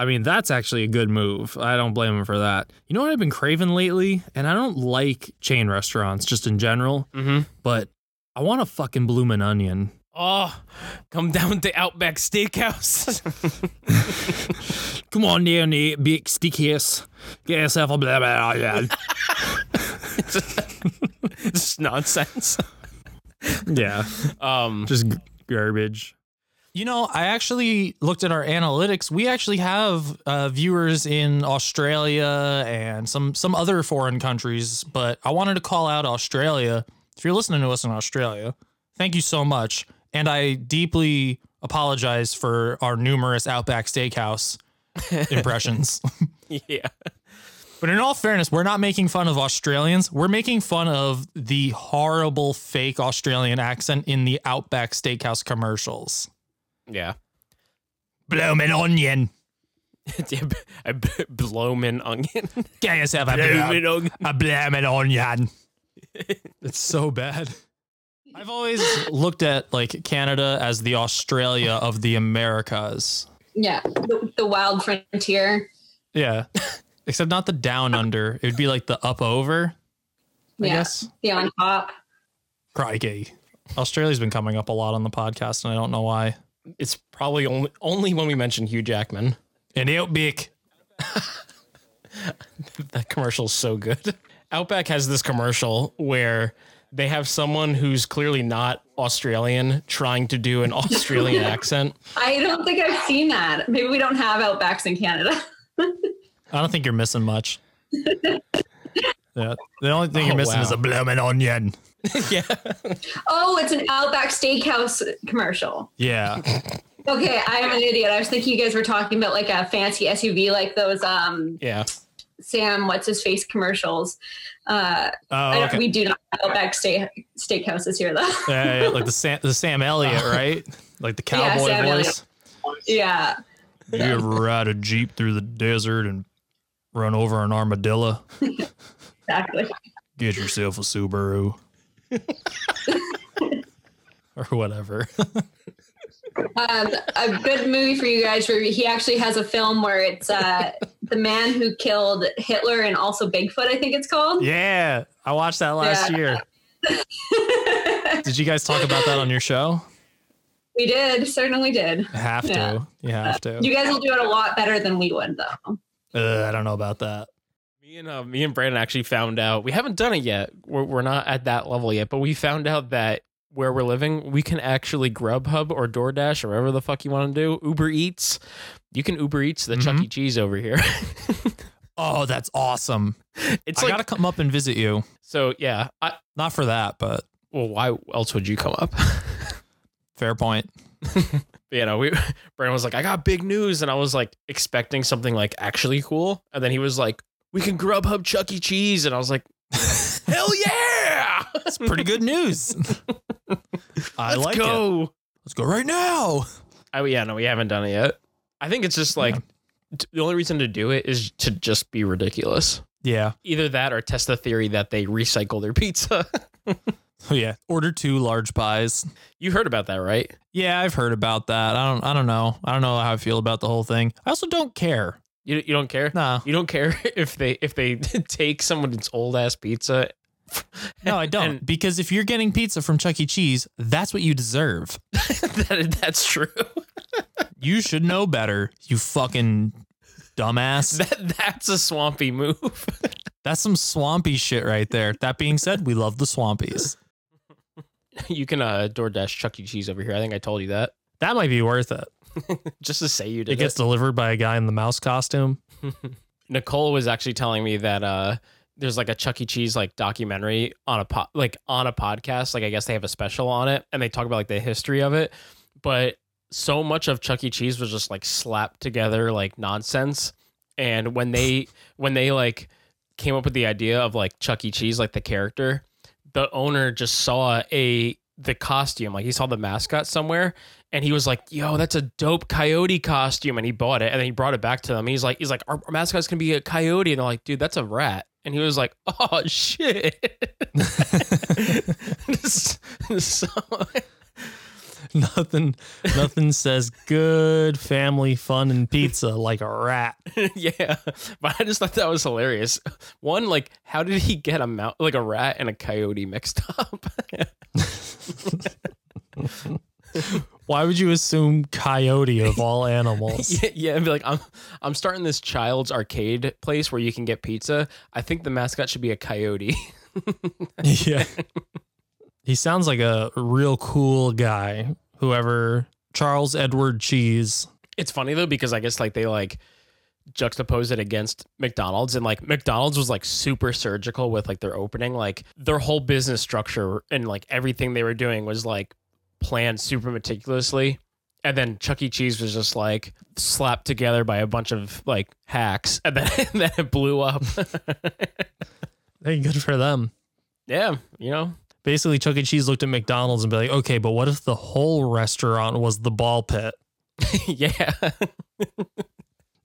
I mean, that's actually a good move. I don't blame him for that. You know what I've been craving lately, and I don't like chain restaurants just in general, Mm-hmm. but I want a fucking bloomin' onion. Oh, come down to Outback Steakhouse. Come on down there, big steakhouse. Get yourself a blah blah blah. Just nonsense. Yeah, Um, just g- garbage. You know, I actually looked at our analytics. We actually have uh, viewers in Australia and some some other foreign countries, but I wanted to call out Australia. If you're listening to us in Australia, thank you so much, and I deeply apologize for our numerous Outback Steakhouse impressions. yeah. But in all fairness, we're not making fun of Australians. We're making fun of the horrible fake Australian accent in the Outback Steakhouse commercials. Yeah. Bloomin' onion. a b- bloomin' onion. Get yourself a Bloomin' onion. a bloomin' onion. It's so bad. I've always looked at like Canada as the Australia of the Americas. Yeah, the, the wild frontier. Yeah. Except not the down under. It would be like the up over. I yeah, guess. the on top. Crikey. Australia's been coming up a lot on the podcast, and I don't know why. It's probably only only when we mention Hugh Jackman. And Outback. that commercial's so good. Outback has this commercial where they have someone who's clearly not Australian trying to do an Australian accent. I don't think I've seen that. Maybe we don't have outbacks in Canada. I don't think you're missing much. yeah. The only thing Oh, you're missing wow. is a blooming onion. yeah. Oh, it's an Outback Steakhouse commercial. Yeah. Okay, I'm an idiot. I was thinking you guys were talking about like a fancy SUV, like those um Yeah. Sam what's his face commercials. Uh, Oh, I don't, okay. we do not have Outback steak steakhouses here though. Yeah, yeah, like the Sam, the Sam Elliott, right? Like the cowboy Sam voice. yeah. You ever ride a jeep through the desert and run over an armadillo? Exactly. Get yourself a Subaru. or whatever. Um, a good movie for you guys where he actually has a film where it's uh, the man who killed Hitler and also Bigfoot, I think it's called. yeah, I watched that last Yeah. year. Did you guys talk about that on your show? We did, certainly did. Have to. Yeah. You have to. You guys will do it a lot better than we would, though. Uh, I don't know about that. Me and uh, me and Brandon actually found out we haven't done it yet. We're, we're not at that level yet, but we found out that where we're living, we can actually Grubhub or DoorDash or whatever the fuck you want to do. Uber Eats, you can Uber Eats the Chuck E. Mm-hmm. Cheese over here. Oh, that's awesome. it's I like gotta come up and visit you. so. Yeah. I, Not for that, but well, why else would you come up? fair point. you know, we Brandon was like, I got big news, and I was like expecting something like actually cool, and then he was like, we can Grubhub Chuck E. Cheese, and I was like, hell yeah, It's pretty good news. I Let's like it. go. Let's go right now. Oh yeah, no, we haven't done it yet. I think it's just like t- the only reason to do it is to just be ridiculous. Yeah. Either that or test the theory that they recycle their pizza. Oh yeah. Order two large pies. you heard about that, right? Yeah, I've heard about that. I don't I don't know. I don't know how I feel about the whole thing. I also don't care. You you don't care? No. You don't care if they if they take someone's old ass pizza. No, I don't. And- because if you're getting pizza from Chuck E. Cheese, that's what you deserve. that, that's true. You should know better, you fucking dumbass. That that's a swampy move. That's some swampy shit right there. That being said, we love the swampies. you can uh DoorDash Chuck E. Cheese over here. I think I told you that. That might be worth it. Just to say you did It It gets delivered by a guy in the mouse costume. Nicole was actually telling me that uh there's like a Chuck E. Cheese like documentary on a po- like on a podcast. Like I guess they have a special on it and they talk about like the history of it. But so much of Chuck E. Cheese was just like slapped together like nonsense. And when they when they like came up with the idea of like Chuck E. Cheese, like the character, the owner just saw a the costume, like he saw the mascot somewhere, and he was like, "Yo, that's a dope coyote costume," and he bought it, and then he brought it back to them. He's like, "He's like, our, our mascot's gonna be a coyote," and they're like, "Dude, that's a rat," and he was like, "Oh shit." so, nothing nothing says good family fun and pizza like a rat. yeah, but I just thought that was hilarious. One, like, how did he get a mount like a rat and a coyote mixed up? Why would you assume coyote of all animals? yeah, yeah, and be like, I'm I'm starting this child's arcade place where you can get pizza. I think the mascot should be a coyote. yeah. He sounds like a real cool guy. Whoever Charles Edward Cheese. It's funny though because I guess like they like juxtapose it against McDonald's and like McDonald's was like super surgical with like their opening like their whole business structure and like everything they were doing was like planned super meticulously and then Chuck E. Cheese was just like slapped together by a bunch of like hacks and then, and then it blew up. Hey, good for them. yeah, you know. Basically, Chuck E. Cheese looked at McDonald's and be like, okay, but what if the whole restaurant was the ball pit? yeah.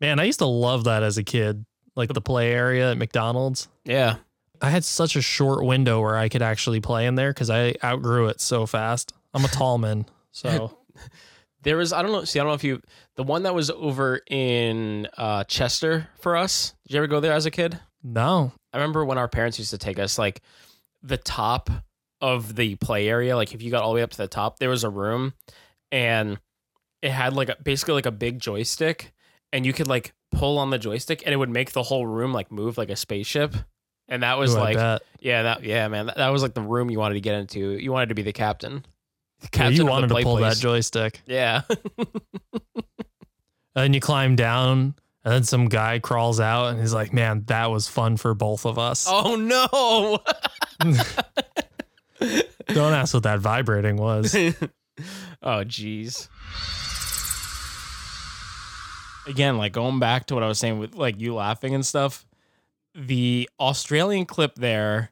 Man, I used to love that as a kid. Like the play area at McDonald's. yeah. I had such a short window where I could actually play in there because I outgrew it so fast. I'm a tall man. So There was I don't know. See, I don't know if you the one that was over in uh, Chester for us. Did you ever go there as a kid? no. I remember when our parents used to take us, like the top of the play area. Like if you got all the way up to the top, there was a room, and it had like a, basically like a big joystick, and you could like pull on the joystick, and it would make the whole room like move like a spaceship. And that was Ooh, like, yeah, that yeah, man, that, that was like the room you wanted to get into. You wanted to be the captain. The Yeah, you wanted to pull place. that joystick. Yeah. And you climb down, and then some guy crawls out and he's like, man, that was fun for both of us. oh no. Don't ask what that vibrating was. oh jeez. Again, like going back to what I was saying with like you laughing and stuff, the Australian clip there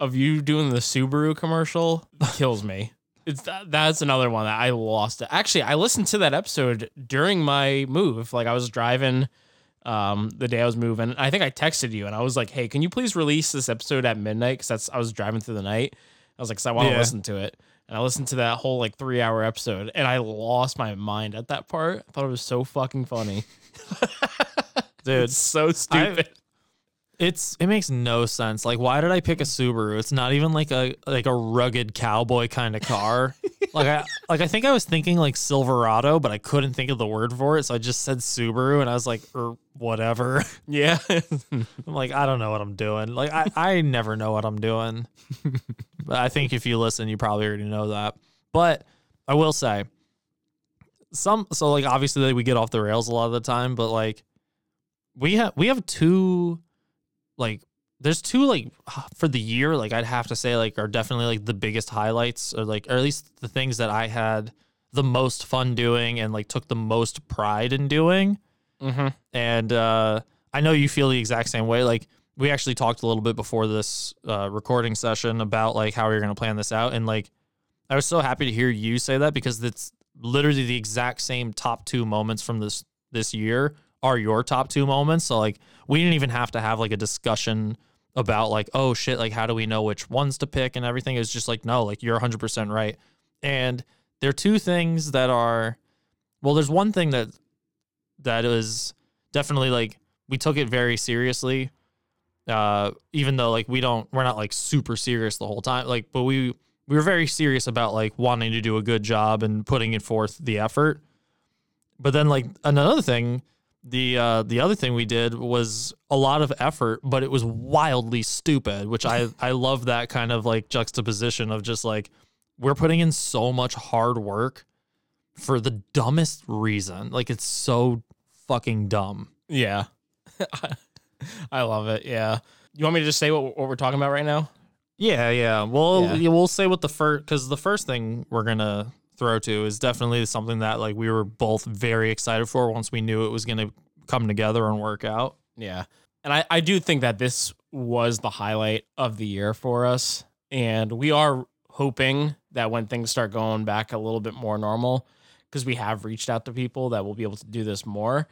of you doing the Subaru commercial kills me. It's that, that's another one that I lost. Actually, I listened to that episode during my move. Like I was driving um the day I was moving. I think I texted you and I was like, "Hey, can you please release this episode at midnight?" Because that's I was driving through the night. I was like, "Cause I want to Yeah. listen to it." And I listened to that whole like three hour episode, and I lost my mind at that part. I thought it was so fucking funny, Dude, It's so stupid. It's it makes no sense. Like, why did I pick a Subaru? It's not even like a like a rugged cowboy kind of car. like I like I think I was thinking like Silverado, but I couldn't think of the word for it, so I just said Subaru, and I was like, or whatever. yeah, I'm like, I don't know what I'm doing. Like, I I never know what I'm doing. but I think if you listen, you probably already know that. But I will say, some so like obviously we get off the rails a lot of the time, but like we have we have two like there's two like for the year like I'd have to say like are definitely like the biggest highlights or like or at least the things that I had the most fun doing and like took the most pride in doing. mm-hmm. And uh I know you feel the exact same way like we actually talked a little bit before this uh, recording session about like how we are going to plan this out and like I was so happy to hear you say that because it's literally the exact same top two moments from this this year are your top two moments. So like we didn't even have to have like a discussion about like oh shit like how do we know which ones to pick and everything. Was just like no like you're 100% right. And there are two things that are well there's one thing that that is definitely like we took it very seriously uh even though like we don't we're not like super serious the whole time like but we we were very serious about like wanting to do a good job and putting it forth the effort but then like another thing the uh the other thing we did was a lot of effort but it was wildly stupid which i i love that kind of like juxtaposition of just like we're putting in so much hard work for the dumbest reason like it's so fucking dumb yeah. I love it. Yeah. You want me to just say what, what we're talking about right now? Yeah, yeah. Well, Yeah. we'll say what the first because the first thing we're gonna throw to is definitely something that like we were both very excited for once we knew it was gonna come together and work out. Yeah. And I, I do think that this was the highlight of the year for us. And we are hoping that when things start going back a little bit more normal, because we have reached out to people that will be able to do this more.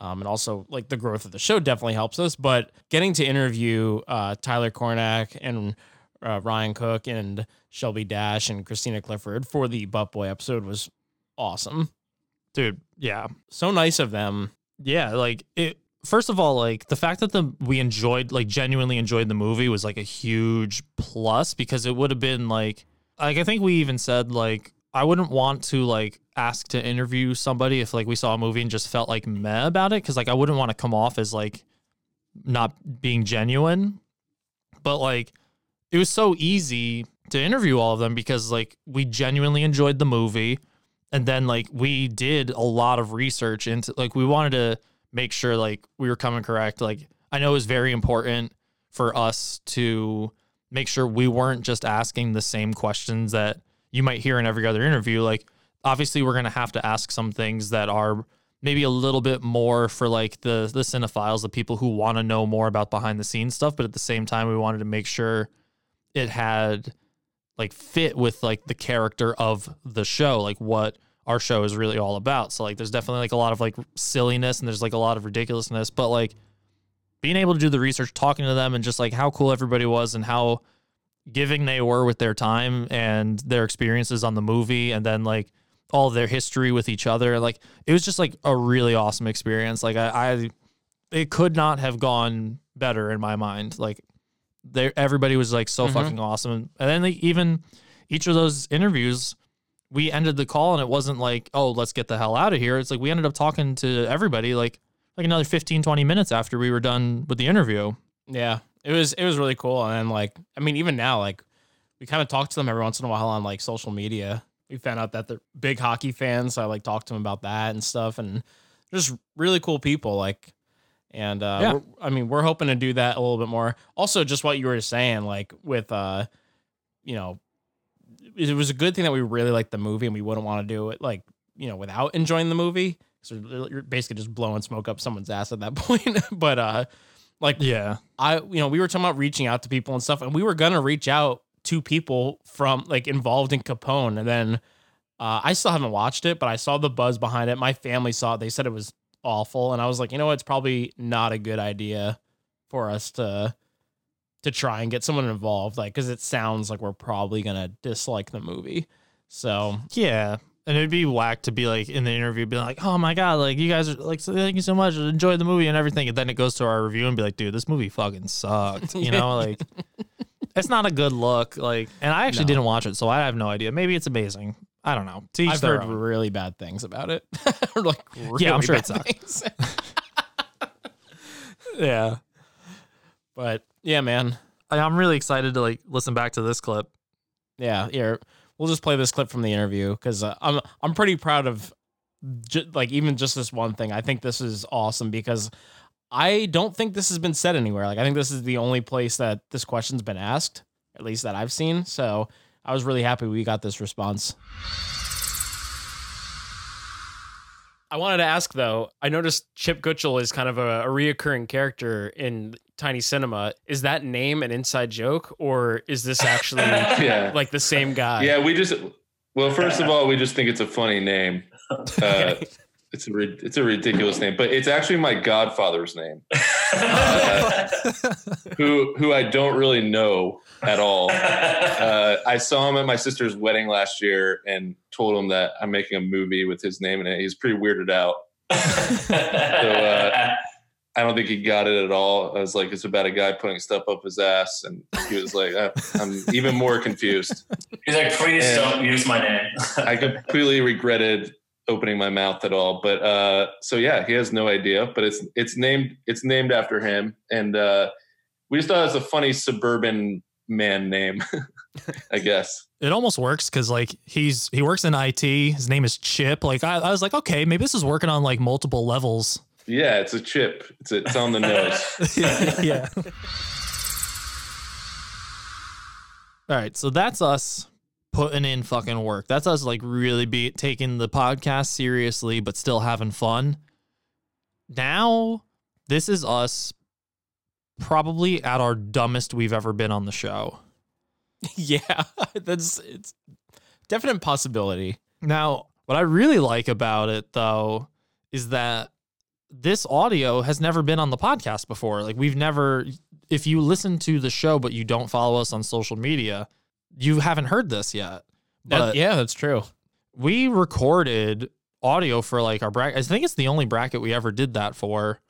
Um, and also, like the growth of the show definitely helps us. But getting to interview uh, Tyler Cornack and uh, Ryan Cook and Shelby Dash and Christina Clifford for the Butt Boy episode was awesome. Dude, yeah. So nice of them. Yeah, like it first of all, like the fact that the we enjoyed like genuinely enjoyed the movie was like a huge plus because it would have been like like I think we even said like I wouldn't want to like ask to interview somebody if like we saw a movie and just felt like meh about it because like I wouldn't want to come off as like not being genuine. But like it was so easy to interview all of them because like we genuinely enjoyed the movie. And then like we did a lot of research into like we wanted to make sure like we were coming correct. Like i know it was very important for us to make sure we weren't just asking the same questions that you might hear in every other interview. Like obviously we're going to have to ask some things that are maybe a little bit more for like the the cinephiles the people who want to know more about behind the scenes stuff. But at the same time we wanted to make sure it had like fit with like the character of the show like what our show is really all about. So like there's definitely like a lot of like silliness and there's like a lot of ridiculousness but like being able to do the research talking to them and just like how cool everybody was and how giving they were with their time and their experiences on the movie and then like all their history with each other like it was just like a really awesome experience. Like i, I it could not have gone better in my mind. Like there everybody was like so Mhm. fucking awesome and then like even each of those interviews we ended the call and it wasn't like oh let's get the hell out of here it's like we ended up talking to everybody like like another 15 20 minutes after we were done with the interview Yeah, it was it was really cool, and like I mean, even now, like we kind of talk to them every once in a while on like social media. We found out that they're big hockey fans. So I like talked to them about that and stuff, and just really cool people. Like, and uh, Yeah. I mean, we're hoping to do that a little bit more. Also, just what you were saying, like with uh, you know, it was a good thing that we really liked the movie, and we wouldn't want to do it like you know without enjoying the movie. So you're basically just blowing smoke up someone's ass at that point. but uh, like yeah I you know we were talking about reaching out to people and stuff, and we were gonna reach out to people from like involved in Capone, and then uh, I still haven't watched it, but I saw the buzz behind it. My family saw it; they said it was awful, and I was like, you know what, it's probably not a good idea for us to to try and get someone involved, like because it sounds like we're probably gonna dislike the movie. So Yeah. And it'd be whack to be like in the interview, be like, "Oh my god, like you guys are like, thank you so much, enjoyed the movie and everything." And then it goes to our review and be like, "Dude, this movie fucking sucked." You know, like it's not a good look. Like, and I actually No. didn't watch it, so I have no idea. Maybe it's amazing. I don't know. I've heard own. really bad things about it. like Yeah, I'm sure it bad things. Yeah, but yeah, man. I, I'm really excited to like listen back to this clip. Yeah, here we'll just play this clip from the interview because uh, I'm I'm pretty proud of ju- like even just this one thing. I think this is awesome because I don't think this has been said anywhere. Like I think this is the only place that this question's been asked, at least that I've seen. So I was really happy we got this response. I wanted to ask though. I noticed Chip Gutchell is kind of a, a reoccurring character in Tiny Cinema. Is that name an inside joke, or is this actually Yeah. like the same guy? Yeah, we just well, first of all, we just think it's a funny name. Uh, it's a it's a ridiculous name, but it's actually my godfather's name, uh, who who I don't really know at all. Uh, I saw him at my sister's wedding last year and told him that I'm making a movie with his name in it. He's pretty weirded out. so uh, I don't think he got it at all. I was like, it's about a guy putting stuff up his ass, and he was like, "Uh, I'm even more confused. He's like, please And- don't use my name. I completely regretted opening my mouth at all. But uh, so yeah, he has no idea. But it's it's named it's named after him, and uh, we just thought it was a funny suburban man name, I guess. It almost works because like he's he works in IT. His name is Chip. Like I, I was like, okay, maybe this is working on like multiple levels. Yeah, it's a chip. It's it's on the nose. yeah. All right, so that's us putting in fucking work. That's us like really be taking the podcast seriously but still having fun. Now, this is us probably at our dumbest we've ever been on the show. yeah, that's it's definite possibility. Now, what I really like about it though is that this audio has never been on the podcast before. Like we've never if you listen to the show but you don't follow us on social media, you haven't heard this yet. But yeah, that's true. we recorded audio for like our bracket. I think it's the only bracket we ever did that for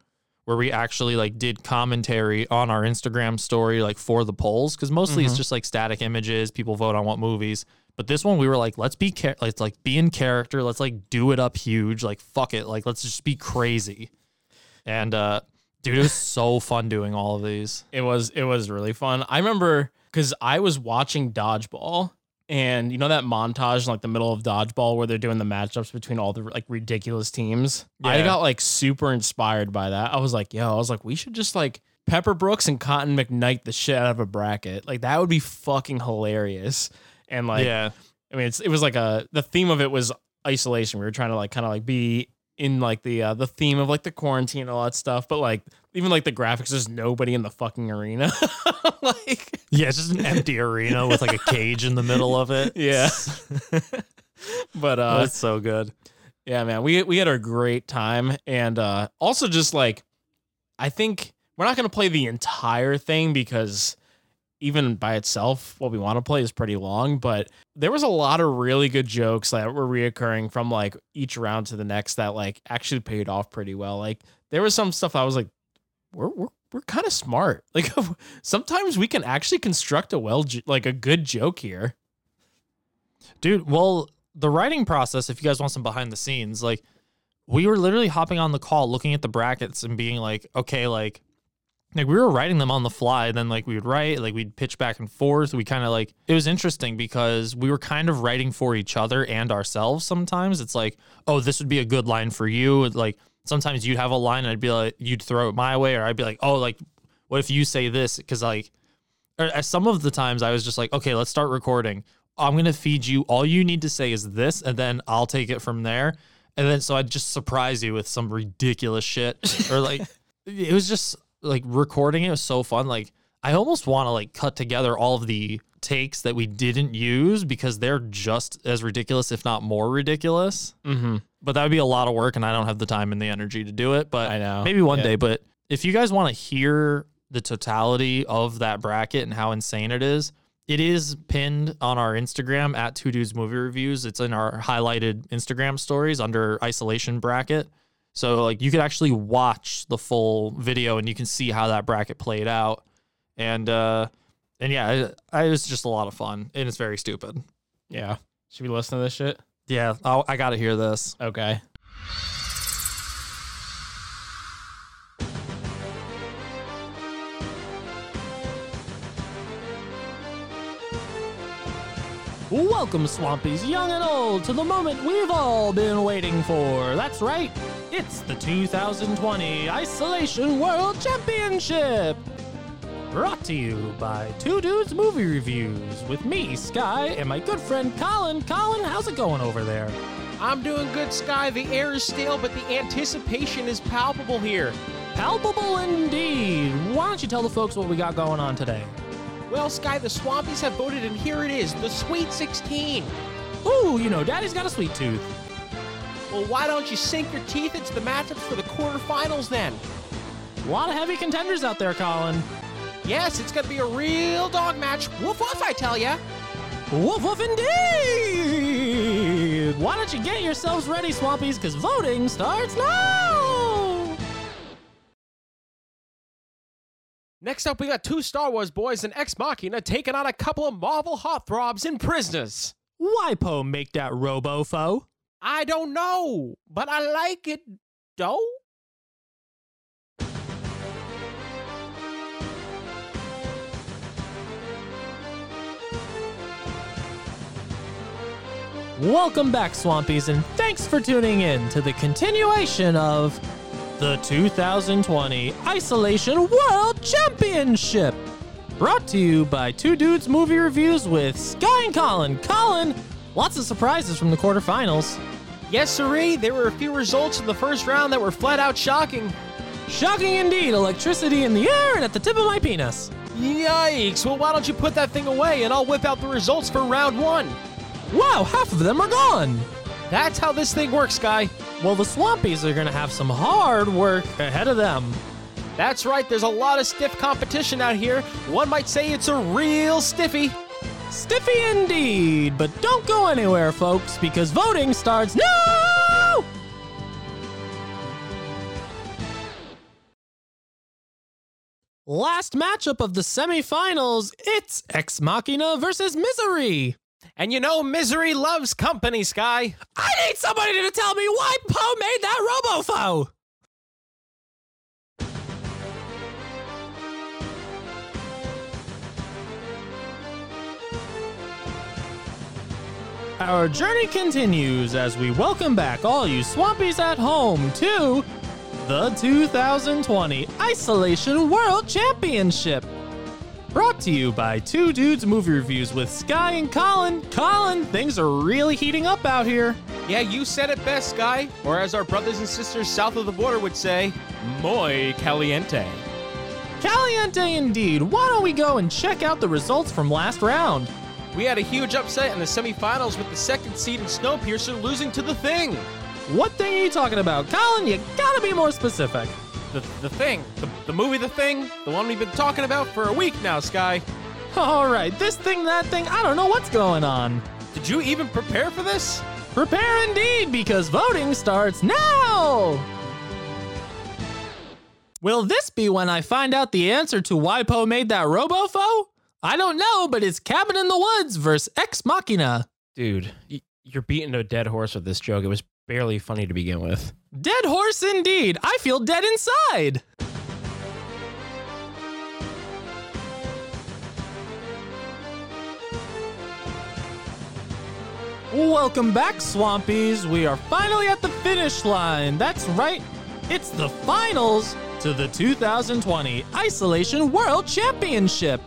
where we actually like did commentary on our Instagram story like for the polls cuz mostly it's Mhm. just like static images, people vote on what movies. But this one we were like let's be char- let's like be in character, let's like do it up huge, like fuck it, like let's just be crazy. And uh dude, it was so fun doing all of these. It was it was really fun. I remember because I was watching Dodgeball, and you know that montage in like the middle of Dodgeball where they're doing the matchups between all the like ridiculous teams. yeah. I got like super inspired by that. I was like, yo, I was like, we should just like Pepper Brooks and Cotton McKnight the shit out of a bracket. Like that would be fucking hilarious. And like, yeah. I mean, it's it was like a the theme of it was isolation. We were trying to like kind of like be in like the uh, the theme of like the quarantine and all that stuff, but like even like the graphics, there's nobody in the fucking arena. like, Yeah, it's just an empty arena with like a cage in the middle of it. yeah. but uh, That's so good. yeah, man, we we had a great time, and uh, also just like, I think we're not gonna play the entire thing because even by itself, what we want to play is pretty long. But there was a lot of really good jokes that were reoccurring from like each round to the next that like actually paid off pretty well. Like there was some stuff I was like, we're we're we're kind of smart. Like sometimes we can actually construct a well like a good joke here. Dude, well, the writing process, if you guys want some behind the scenes, like we were literally hopping on the call, looking at the brackets and being like, okay, like, like we were writing them on the fly. Then like we would write, like we'd pitch back and forth. We kind of like it was interesting because we were kind of writing for each other and ourselves. Sometimes it's like, oh, this would be a good line for you. Like sometimes you'd have a line and I'd be like, you'd throw it my way, or I'd be like, oh, like what if you say this? Because like some of the times I was just like, okay, let's start recording. I'm gonna feed you. All you need to say is this, and then I'll take it from there. And then so I'd just surprise you with some ridiculous shit, or like it was just like recording it was so fun. Like I almost want to like cut together all of the takes that we didn't use because they're just as ridiculous, if not more ridiculous. Mm-hmm. But that would be a lot of work, and I don't have the time and the energy to do it. But I know. maybe one Yeah. day. But if you guys want to hear the totality of that bracket and how insane it is, it is pinned on our Instagram at Two Dudes Movie Reviews. It's in our highlighted Instagram stories under isolation bracket. So like you could actually watch the full video and you can see how that bracket played out. And uh and yeah, it, it was just a lot of fun and it's very stupid. Yeah. Should we listen to this shit? Yeah, I'll, I got to hear this. Okay. Welcome, Swampies, young and old, to the moment we've all been waiting for. That's right, it's the 2020 Isolation World Championship. Brought to you by Two Dudes Movie Reviews with me, Sky, and my good friend Colin. Colin, how's it going over there? I'm doing good, Sky. The air is stale, but the anticipation is palpable here. Palpable indeed. Why don't you tell the folks what we got going on today? Well, Sky, the Swampies have voted, and here it is the Sweet 16. Ooh, you know, Daddy's got a sweet tooth. Well, why don't you sink your teeth into the matchups for the quarterfinals then? A lot of heavy contenders out there, Colin. Yes, it's going to be a real dog match. Woof woof, I tell ya. Woof woof indeed! Why don't you get yourselves ready, Swampies, because voting starts now! Next up, we got two Star Wars boys and Ex Machina taking on a couple of Marvel heartthrobs and prisoners. Why Poe make that robofo? I don't know, but I like it, though. Welcome back, Swampies, and thanks for tuning in to the continuation of the 2020 Isolation World Championship. Brought to you by Two Dudes Movie Reviews with Sky and Colin. Colin, lots of surprises from the quarterfinals. Yes, siree, there were a few results in the first round that were flat out shocking. Shocking indeed, electricity in the air and at the tip of my penis. Yikes! Well, why don't you put that thing away and I'll whip out the results for round one? Wow, half of them are gone. That's how this thing works, Guy. Well, the Swampies are going to have some hard work ahead of them. That's right, there's a lot of stiff competition out here. One might say it's a real stiffy. Stiffy indeed, but don't go anywhere, folks, because voting starts now! Last matchup of the semifinals, it's Ex Machina versus Misery. And you know, misery loves company, Sky. I need somebody to tell me why Poe made that robofo! Our journey continues as we welcome back all you swampies at home to the 2020 Isolation World Championship. Brought to you by Two Dudes Movie Reviews with Sky and Colin. Colin, things are really heating up out here. Yeah, you said it best, Sky. Or as our brothers and sisters south of the border would say, muy caliente. Caliente indeed. Why don't we go and check out the results from last round? We had a huge upset in the semifinals with the second seed in Snowpiercer losing to the thing. What thing are you talking about? Colin, you gotta be more specific. The, the thing, the, the movie The Thing, the one we've been talking about for a week now, Sky. All right, this thing, that thing, I don't know what's going on. Did you even prepare for this? Prepare indeed, because voting starts now! Will this be when I find out the answer to why Poe made that RoboFo? I don't know, but it's Cabin in the Woods versus Ex Machina. Dude, you're beating a dead horse with this joke. It was barely funny to begin with. Dead horse indeed. I feel dead inside. Welcome back, Swampies. We are finally at the finish line. That's right, it's the finals to the 2020 Isolation World Championship.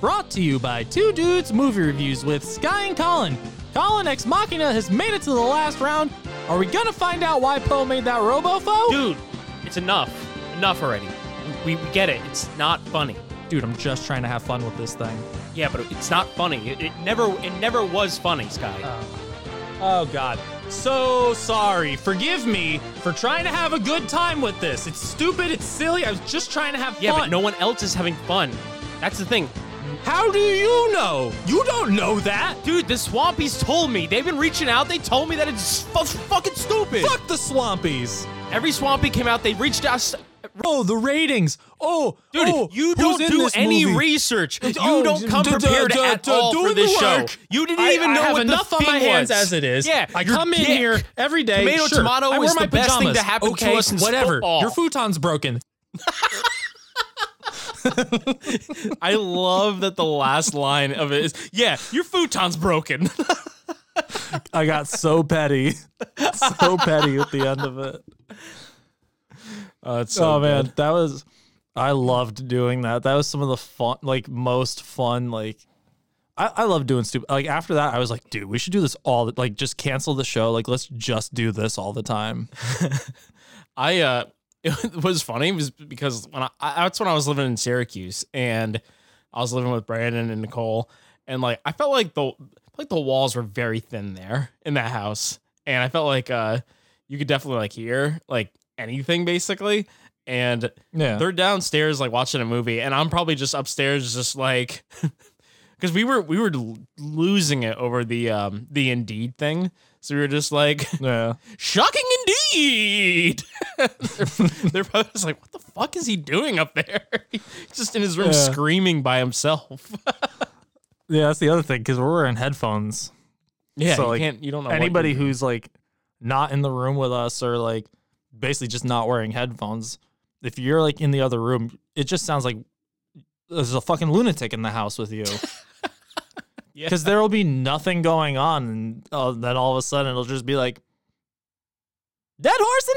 Brought to you by Two Dudes Movie Reviews with Sky and Colin. Colin Ex Machina has made it to the last round. Are we gonna find out why Poe made that RoboFo? Dude, it's enough. Enough already. We, we get it. It's not funny. Dude, I'm just trying to have fun with this thing. Yeah, but it's not funny. It, it never it never was funny, Sky. Oh, oh god. So sorry. Forgive me for trying to have a good time with this. It's stupid, it's silly. I was just trying to have yeah, fun. Yeah, but no one else is having fun. That's the thing. How do you know? You don't know that. Dude, the Swampies told me. They've been reaching out. They told me that it's fu- fucking stupid. Fuck the Swampies. Every Swampy came out. They reached out. Oh, the ratings. Oh, Dude, oh, you don't do any movie? research. You Oh, don't come prepared at all for this the show. You didn't I- even I know have what enough the on my hands was. as it is. Yeah, I come in here every day. Tomato, sure. tomato I wear is my the best thing to happen to okay, us in whatever. football. Your futon's broken. I love that the last line of it is, "Yeah, your futon's broken." I got so petty, so petty at the end of it. Oh, it's so oh man, good. that was I loved doing that. That was some of the fun, like most fun, like I, I love doing stupid. Like after that, I was like, dude, we should do this all. The, like just cancel the show. Like let's just do this all the time. I uh it was funny was because when I, that's when I was living in Syracuse and I was living with Brandon and Nicole. And like I felt like the like the walls were very thin there in that house. And I felt like uh you could definitely like hear like anything basically. And Yeah. they're downstairs like watching a movie. And I'm probably just upstairs just like because we were we were losing it over the um the Indeed thing so we were just like Yeah. shocking indeed. they're, they're probably just like, what the fuck is he doing up there? He's just in his room Yeah. screaming by himself. Yeah, that's the other thing because we're wearing headphones. Yeah, so you like can't- you don't know anybody who's like not in the room with us or like basically just not wearing headphones. If you're like in the other room, it just sounds like there's a fucking lunatic in the house with you. Yeah. Because there will be nothing going on, and uh, then all of a sudden it'll just be like, "Dead horse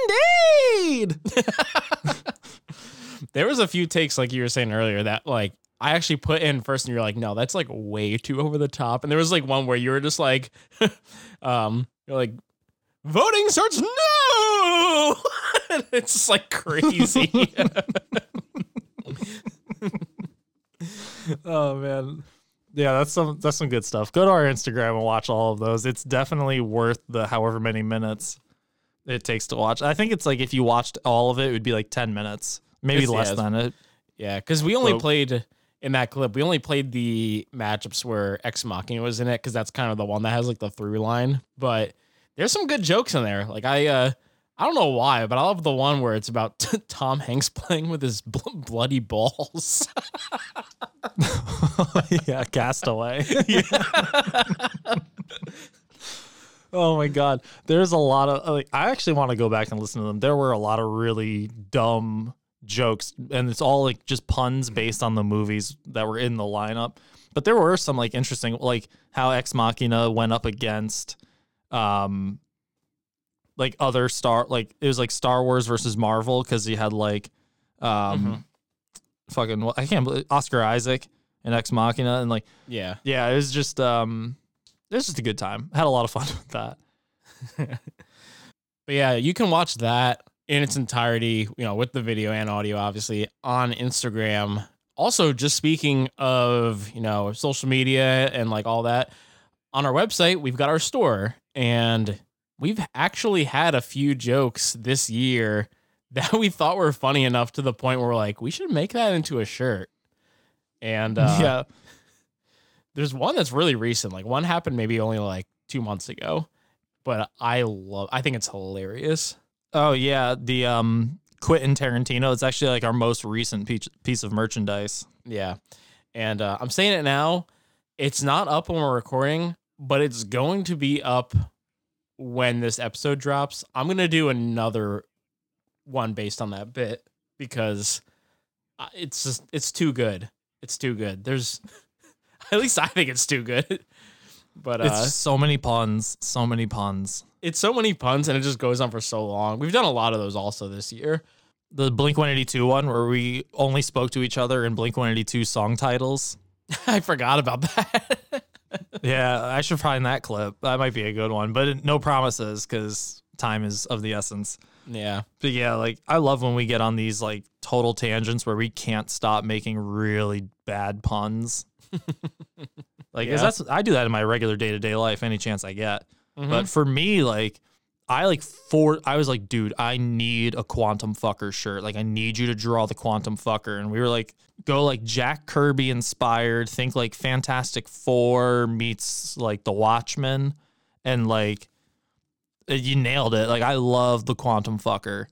indeed." there was a few takes like you were saying earlier that like I actually put in first and you're like, no, that's like way too over the top. And there was like one where you were just like, um, you're like, voting starts no. It's just like crazy. oh man yeah that's some that's some good stuff go to our instagram and watch all of those it's definitely worth the however many minutes it takes to watch i think it's like if you watched all of it it would be like 10 minutes maybe It's- less it's- than it Yeah, because we only So- played in that clip. We only played the matchups where Ex Machina was in it because that's kind of the one that has like the through line. But there's some good jokes in there. Like I, uh I don't know why, but I love the one where it's about Tom Hanks playing with his bl- bloody balls. yeah castaway Yeah. oh my god there's a lot of like i actually want to go back and listen to them there were a lot of really dumb jokes and it's all like just puns based on the movies that were in the lineup but there were some like interesting, like how Ex Machina went up against, um, like other Star, like it was like Star Wars versus Marvel because he had like, um, fucking what I can't believe Oscar Isaac and Ex Machina and like Yeah. yeah, it was just um, it was just a good time. had a lot of fun with that. But yeah, you can watch that in its entirety, you know, with the video and audio, obviously, on Instagram. Also, just speaking of, you know, social media and like all that, on our website, we've got our store and we've actually had a few jokes this year that we thought were funny enough to the point where we're like, we should make that into a shirt. And uh, yeah, there's one that's really recent. Like one happened maybe only like two months ago, but I love. I think it's hilarious. Oh yeah, the um Quentin Tarantino. It's actually like our most recent piece piece of merchandise. Yeah, and uh, I'm saying it now. It's not up when we're recording, but it's going to be up when this episode drops. I'm gonna do another one based on that bit because it's just it's too good. It's too good. There's at least I think it's too good. But uh, It's so many puns, so many puns. it's so many puns and it just goes on for so long. We've done a lot of those also this year. The Blink 182 one where we only spoke to each other in Blink 182 song titles. I forgot about that. Yeah, I should find that clip. That might be a good one, but no promises because time is of the essence. yeah. But yeah, like I love when we get on these like total tangents where we can't stop making really bad puns. like Yeah. that's I do that in my regular day to day life any chance I get. Mhm. But for me, like I like for I was like, dude, I need a quantum fucker shirt. Like I need you to draw the quantum fucker. And we were like, go like Jack Kirby inspired, think like Fantastic Four meets like the Watchmen. And like uh, you nailed it. Like I love the quantum fucker.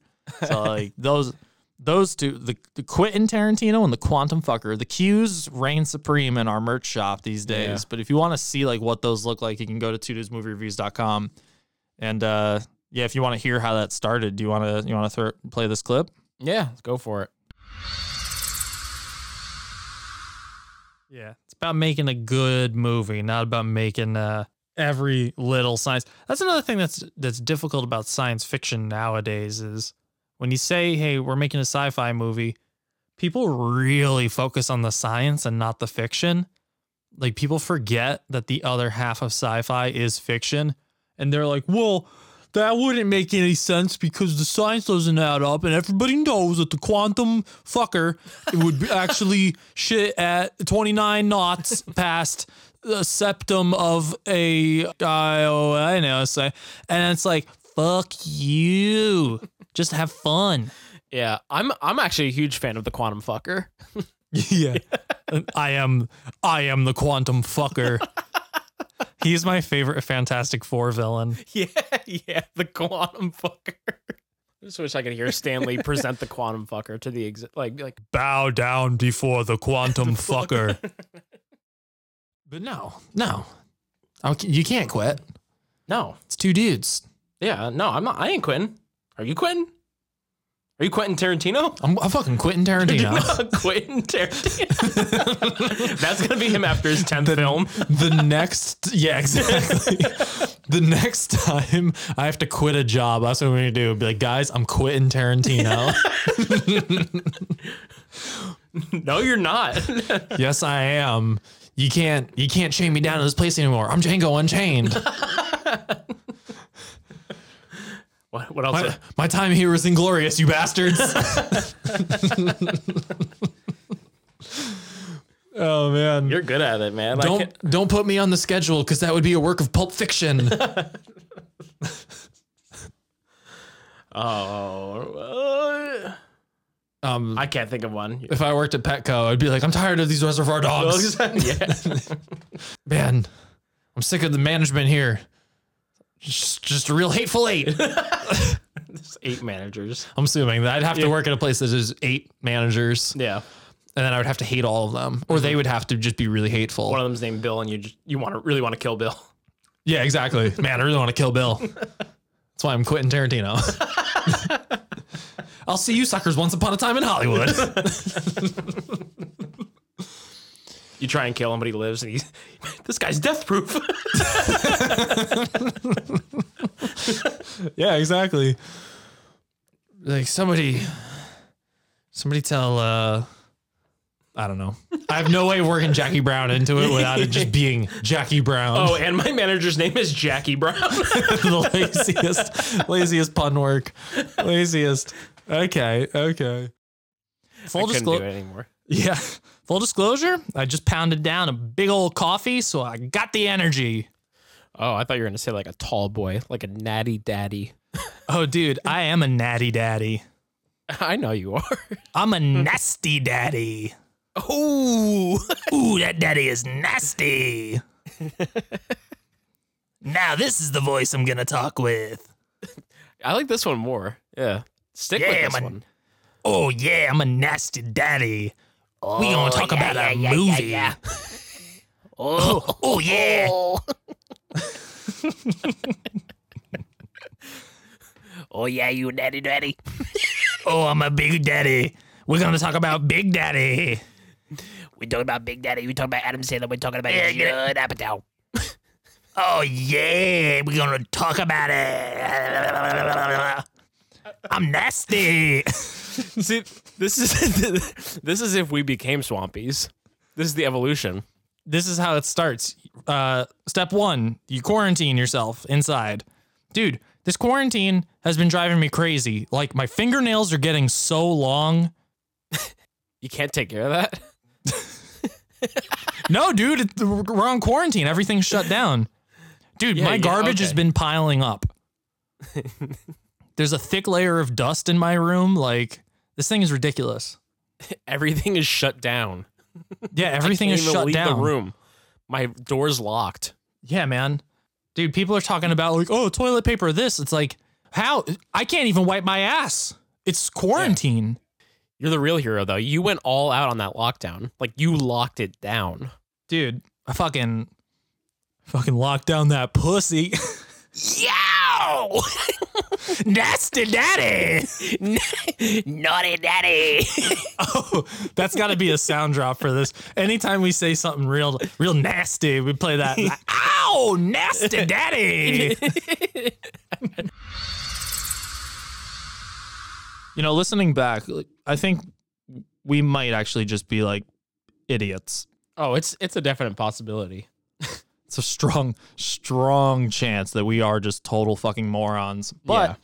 So like those those two, the, the Quentin Tarantino and the quantum fucker, the cues reign supreme in our merch shop these days. Yeah. But if you want to see like what those look like, you can go to two reviews.com. And uh yeah, if you want to hear how that started, do you want to you want to throw play this clip? Yeah, let's go for it. Yeah, it's about making a good movie, not about making uh, every little science. That's another thing that's that's difficult about science fiction nowadays is when you say, "Hey, we're making a sci-fi movie," people really focus on the science and not the fiction. Like people forget that the other half of sci-fi is fiction, and they're like, "Well." That wouldn't make any sense because the science doesn't add up, and everybody knows that the quantum fucker would be actually shit at 29 knots past the septum of a guy. Oh, I know, say, and it's like, fuck you. Just have fun. Yeah, I'm I'm actually a huge fan of the quantum fucker. yeah, I am. I am the quantum fucker. He's my favorite Fantastic Four villain. yeah, yeah, the quantum fucker. I just wish I could hear Stan Lee present the quantum fucker to the exit, like like Bow down before the quantum fucker. But no, no, Okay, you can't quit. no, It's two dudes. yeah, no, I'm not. I ain't quitting. Are you quitting? Are you Quentin Tarantino? I'm, I'm fucking Quentin Tarantino. Quentin Tarantino. That's gonna be him after his tenth film. the next yeah exactly the next time i have to quit a job that's what i'm gonna do be like guys i'm quitting tarantino No, you're not. yes i am you can't you can't chain me down to this place anymore i'm django unchained what, what else? my, my time here is inglorious you bastards oh man You're good at it, man. Don't don't put me on the schedule because that would be a work of pulp fiction Oh, uh, um I can't think of one. if i worked at petco i'd be like i'm tired of these reservoir dogs yeah. Man, I'm sick of the management here. Just, just a real hateful eight. There's eight managers. I'm assuming that I'd have to Yeah. work at a place that is eight managers, Yeah. and then I would have to hate all of them, or they mhm. would have to just be really hateful. One of them's named Bill, and you just, you want to really want to kill Bill. yeah, exactly. Man, I really want to kill Bill. That's why I'm quitting Tarantino. I'll see you suckers once upon a time in Hollywood. You try and kill him, but he lives, and he's this guy's death proof. yeah, exactly. Like somebody, somebody tell. uh I don't know. I have no way of working Jackie Brown into it without it just being Jackie Brown. oh, and my manager's name is Jackie Brown. the laziest, laziest pun work, laziest. Okay, okay. Full I couldn't do disclosure. anymore. Yeah. Full disclosure, I just pounded down a big old coffee, so I got the energy. Oh, I thought you were gonna say like a tall boy, like a natty daddy. Oh, dude, I am a natty daddy. I know you are. I'm a nasty daddy. Oh, Ooh, that daddy is nasty. now, this is the voice I'm going to talk with. I like this one more. Yeah, stick Yeah, with this man. one. Oh, yeah, I'm a nasty daddy. We going to oh, talk about a movie. Oh. oh, oh, yeah. Oh yeah, you daddy daddy. Oh, I'm a big daddy. We're to talk about Big Daddy. We talking about Big Daddy. We talking about Adam Sandler. We're talking about Yeah, yeah. Judd Apatow. Oh, yeah, we're to talk about it. I'm nasty. See, this is this is if we became swampies. This is the evolution. this is how it starts. Uh, step one, you quarantine yourself inside. Dude, this quarantine has been driving me crazy. Like, my fingernails are getting so long. You can't take care of that. No, dude, it, we're on quarantine. Everything's shut down. Dude, Yeah, my yeah, garbage has been piling up. There's a thick layer of dust in my room. Like, this thing is ridiculous. Everything is shut down. Yeah, everything Can't is even shut leave down. The room. My door's locked. Yeah, man. Dude, people are talking about like, oh, toilet paper this. It's like, how? I can't even wipe my ass. It's quarantine. You're the real hero, though. You went all out on that lockdown. Like you locked it down. Dude, I fucking fucking locked down that pussy. Yow! Nasty daddy. Naughty daddy. Oh, that's got to be a sound drop for this. Anytime we say something real real nasty, we play that. Ow, nasty daddy. you know, listening back, I think we might actually just be like idiots. Oh, it's it's a definite possibility. It's a strong, strong chance that we are just total fucking morons. But Yeah.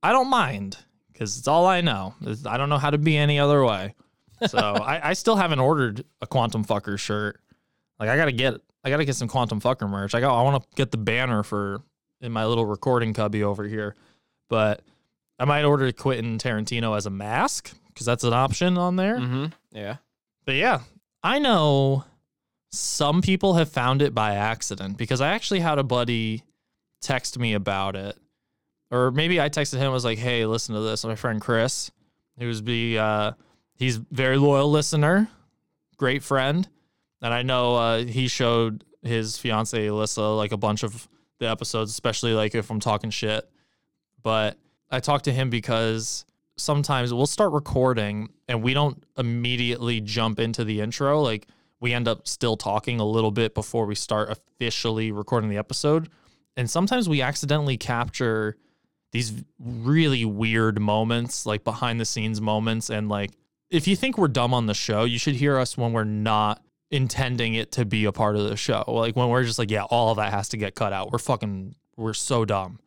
I don't mind because it's all I know. It's- I don't know how to be any other way. So I, I still haven't ordered a Quantum Fucker shirt. Like I gotta get, I gotta get some Quantum Fucker merch. I got, I want to get the banner for in my little recording cubby over here. But I might order Quentin Tarantino as a mask because that's an option on there. Mm-hmm. Yeah. But yeah, I know some people have found it by accident because I actually had a buddy text me about it. Or maybe I texted him, was like, hey, listen to this. My friend Chris, who's be uh he's very loyal listener, great friend. And I know uh he showed his fiance Alyssa like a bunch of the episodes, especially like if I'm talking shit. But I talked to him because sometimes we'll start recording and we don't immediately jump into the intro. Like we end up still talking a little bit before we start officially recording the episode. And sometimes we accidentally capture these really weird moments, like behind the scenes moments. And like, if you think we're dumb on the show, you should hear us when we're not intending it to be a part of the show. Like when we're just like, yeah, all of that has to get cut out. We're fucking, we're so dumb.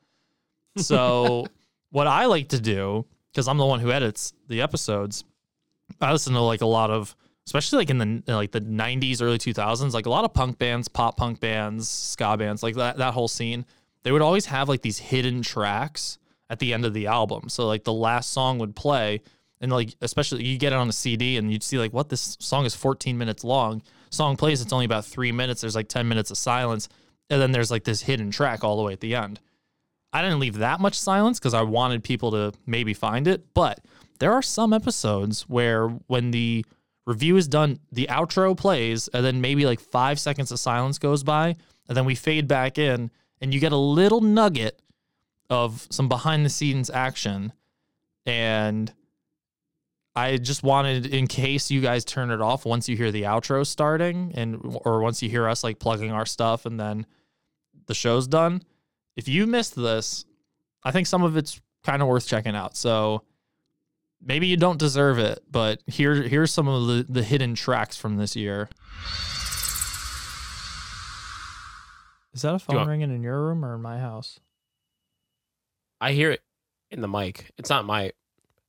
So, what I like to do, because I'm the one who edits the episodes, I listen to like a lot of, especially like in the like the 90s, early 2000s, like a lot of punk bands, pop punk bands, ska bands, like that that whole scene. They would always have like these hidden tracks at the end of the album. So like the last song would play, and like especially you get it on a CD, and you'd see like what this song is 14 minutes long. Song plays, it's only about three minutes. There's like 10 minutes of silence, and then there's like this hidden track all the way at the end. I didn't leave that much silence because I wanted people to maybe find it. But there are some episodes where when the review is done, the outro plays, and then maybe like five seconds of silence goes by, and then we fade back in, and you get a little nugget of some behind the scenes action. And I just wanted, in case you guys turn it off once you hear the outro starting, and or once you hear us like plugging our stuff, and then the show's done. If you missed this, I think some of it's kind of worth checking out. So maybe you don't deserve it, but here here's some of the, the hidden tracks from this year. Is that a phone want- ringing in your room or in my house? I hear it in the mic. It's not my.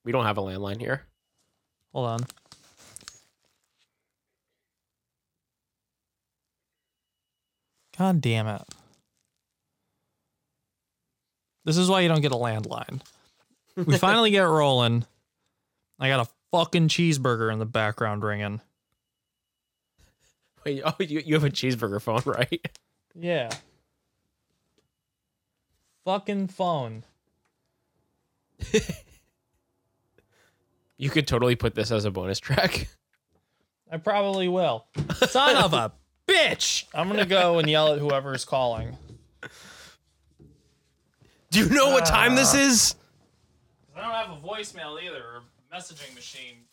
We don't have a landline here. Hold on. God damn it. This is why you don't get a landline. We finally get rolling. I got a fucking cheeseburger in the background ringing. Wait, oh, you, you have a cheeseburger phone, right? Yeah. Fucking phone. You could totally put this as a bonus track. I probably will. Son of a bitch. I'm going to go and yell at whoever's calling. Do you know what time this ah. is? I don't have a voicemail either or a messaging machine.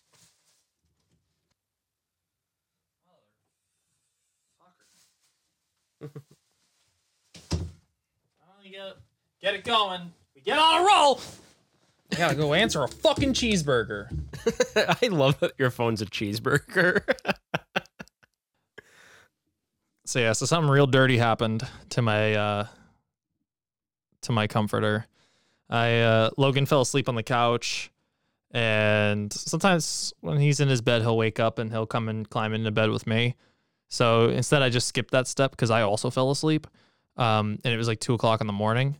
Finally get, get it going. We get on a roll. I gotta go answer a fucking cheeseburger. I love that your phone's a cheeseburger. So yeah, so something real dirty happened to my uh to my comforter. I uh Logan fell asleep on the couch and sometimes when he's in his bed he'll wake up and he'll come and climb into bed with me. So instead I just skipped that step because I also fell asleep. Um and it was like two o'clock in the morning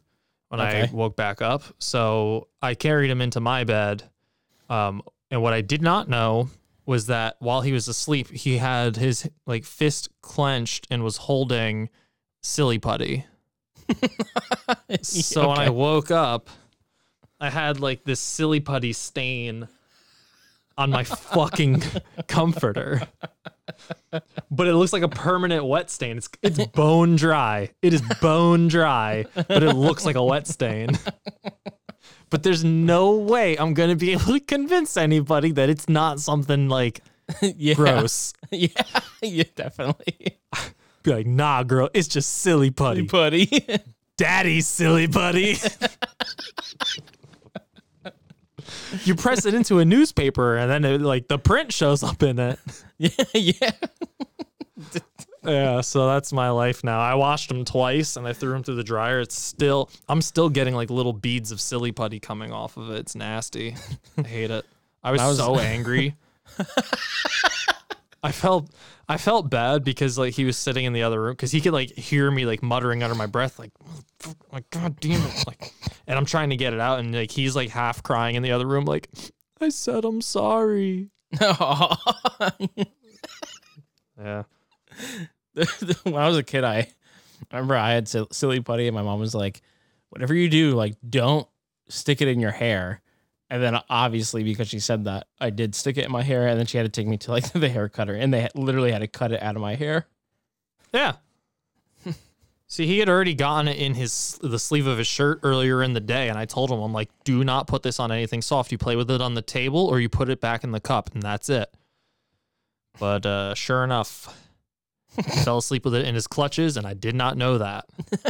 when I woke back up. So I carried him into my bed. Um and what I did not know was that while he was asleep, he had his like fist clenched and was holding silly putty. so when I woke up, I had like this silly putty stain on my fucking comforter. But it looks like a permanent wet stain. It's it's bone dry. It is bone dry, but it looks like a wet stain. But there's no way I'm gonna be able to convince anybody that it's not something like yeah. gross. Yeah, yeah, definitely. Be like, nah, girl, it's just silly putty. Putty. Daddy's silly putty. you press it into a newspaper and then it, like the print shows up in it. yeah, yeah. Yeah, so that's my life now. I washed them twice and I threw them through the dryer. It's still, I'm still getting like little beads of silly putty coming off of it. It's nasty. I hate it. I was, I was- so angry. I felt, I felt bad because like he was sitting in the other room because he could like hear me like muttering under my breath like, like God damn it, like, and I'm trying to get it out and like he's like half crying in the other room like, I said I'm sorry. Yeah. when I was a kid, I, I remember I had silly putty, and my mom was like, "Whatever you do, like, don't stick it in your hair." And then obviously, because she said that, I did stick it in my hair, and then she had to take me to like the hair cutter, and they literally had to cut it out of my hair. Yeah. See, he had already gotten it in his the sleeve of his shirt earlier in the day, and I told him, I'm like, do not put this on anything soft. You play with it on the table, or you put it back in the cup, and that's it. But uh, sure enough, fell asleep with it in his clutches, and I did not know that.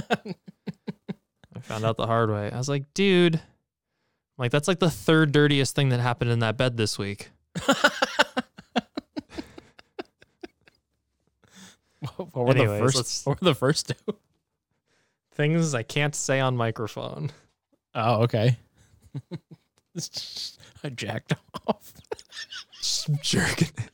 I found out the hard way. I was like, dude, like that's like the third dirtiest thing that happened in that bed this week. What were Anyways, the 1st What were the first two? Things I can't say on microphone. Oh, okay. I jacked off. Just jerking it.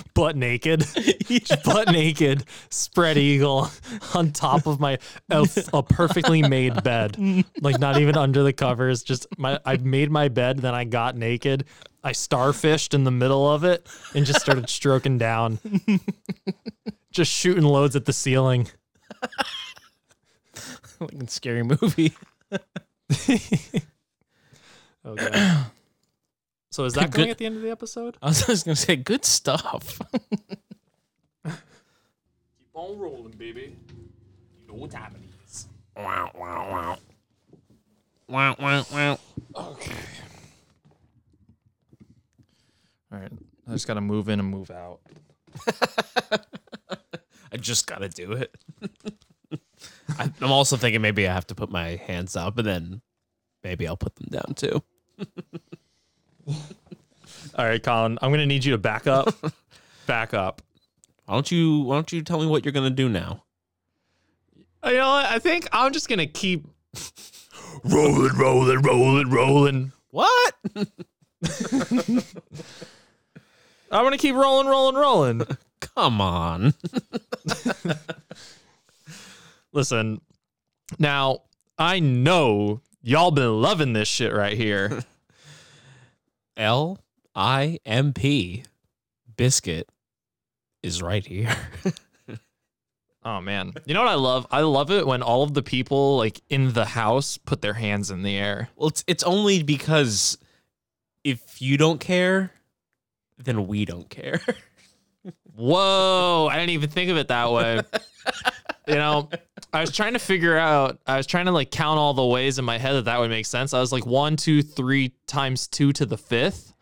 butt naked, Just butt naked, spread eagle on top of my a, a perfectly made bed, like not even under the covers. Just my I made my bed, then I got naked. I starfished in the middle of it and just started stroking down, just shooting loads at the ceiling. like in scary movie. Oh, okay. So is that Good- at the end of the episode? I was just gonna say good stuff. Keep on rolling, baby. You know what time it is. wow, wow, wow. Wow, wow, wow. Okay. All right. I just got to move in and move out. I just gotta do it. I, I'm also thinking maybe I have to put my hands up, but then maybe I'll put them down too. All right, Colin, I'm going to need you to back up. back up. Why don't you Why don't you tell me what you're gonna do now? Uh, you know what? I think I'm just going to keep rolling, rolling, rolling, rolling. What? I'm going to keep rolling, rolling, rolling. Come on. Listen, now I know y'all been loving this shit right here. L I M P Bizkit is right here. Oh man. You know what I love? I love it when all of the people like in the house put their hands in the air. well, it's it's only because if you don't care, then we don't care. Whoa, I didn't even think of it that way. you know, I was trying to figure out, I was trying to like count all the ways in my head that that would make sense. I was like one, two, three times two to the fifth.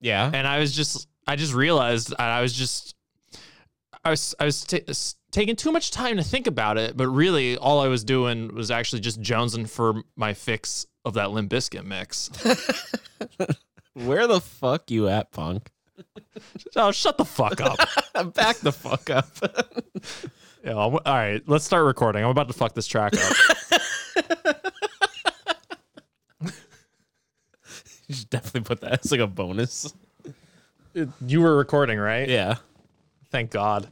yeah. And I was just, I just realized I was just, I was, I was s- taking too much time to think about it. But really, all I was doing was actually just jonesing for my fix of that Limp Bizkit mix. Where the fuck you at, punk? oh, shut the fuck up. Back the fuck up. Yeah, I'm- all right, let's start recording. I'm about to fuck this track up. you should definitely put that as like a bonus. you were recording, right? Yeah. Thank God.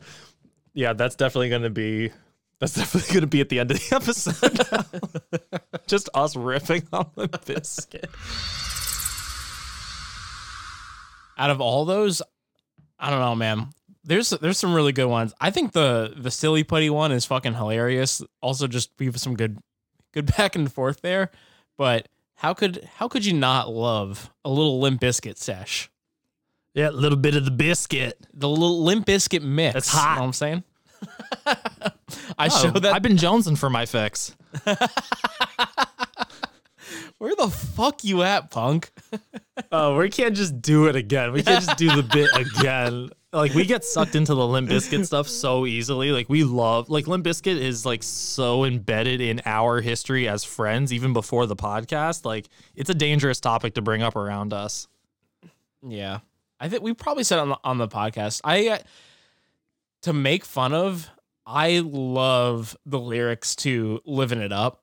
Yeah, that's definitely going to be that's definitely going to be at the end of the episode. Just us riffing on the biscuit. Out of all those, I don't know, man. There's there's some really good ones. I think the the silly putty one is fucking hilarious. Also, just we have some good good back and forth there. But how could how could you not love a little Limp Bizkit sesh? Yeah, a little bit of the biscuit. The little Limp Bizkit mix. That's hot. You know what I'm saying? I Oh, showed that. I've been jonesing for my fix. Where the fuck you at, punk? Oh, we can't just do it again. We can't just do the bit again. Like we get sucked into the Limp Bizkit stuff so easily. Like we love like Limp Bizkit is like so embedded in our history as friends, even before the podcast. Like it's a dangerous topic to bring up around us. Yeah, I think we probably said on the, on the podcast. I uh, to make fun of. I love the lyrics to "Living It Up."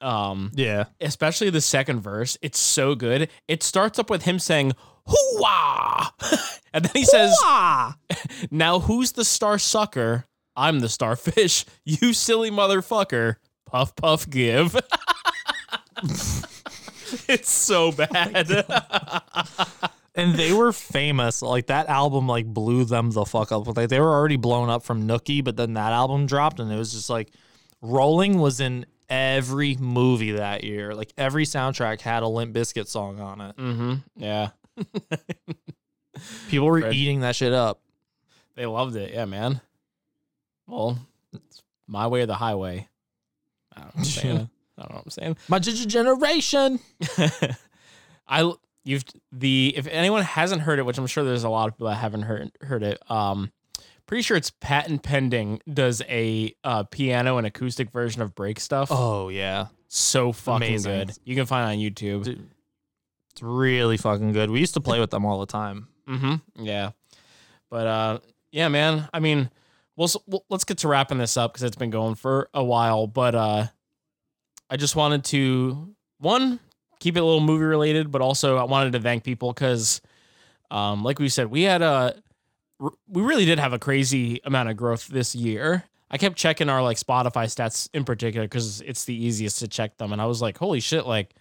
Um, Yeah. especially the second verse. It's so good. It starts up with him saying "Hoo-wah," and then he says, "Now who's the star sucker? I'm the starfish. You silly motherfucker. Puff puff give." it's so bad. And they were famous. Like that album like blew them the fuck up. Like they were already blown up from Nookie, but then that album dropped and it was just like Rolling was in every movie that year. Like every soundtrack had a Limp Bizkit song on it. mm-hmm. Yeah. People were Fred. eating that shit up. They loved it. Yeah, man. Well, it's my way or the highway. I don't know what I'm saying. I don't know what I'm saying. My generation. I you've the if anyone hasn't heard it, which I'm sure there's a lot of people that haven't heard heard it. Um, pretty sure it's patent pending. Does a uh, piano and acoustic version of Break Stuff. Oh yeah, so fucking Amazing. good. You can find it on YouTube. it's really fucking good. We used to play with them all the time. Mm-hmm. Yeah. But uh, yeah, man. I mean, we'll, we'll let's get to wrapping this up because it's been going for a while. But uh, I just wanted to one keep it a little movie related, but also I wanted to thank people because, um, like we said, we had a we really did have a crazy amount of growth this year. I kept checking our like Spotify stats in particular because it's the easiest to check them, and I was like, holy shit! Like,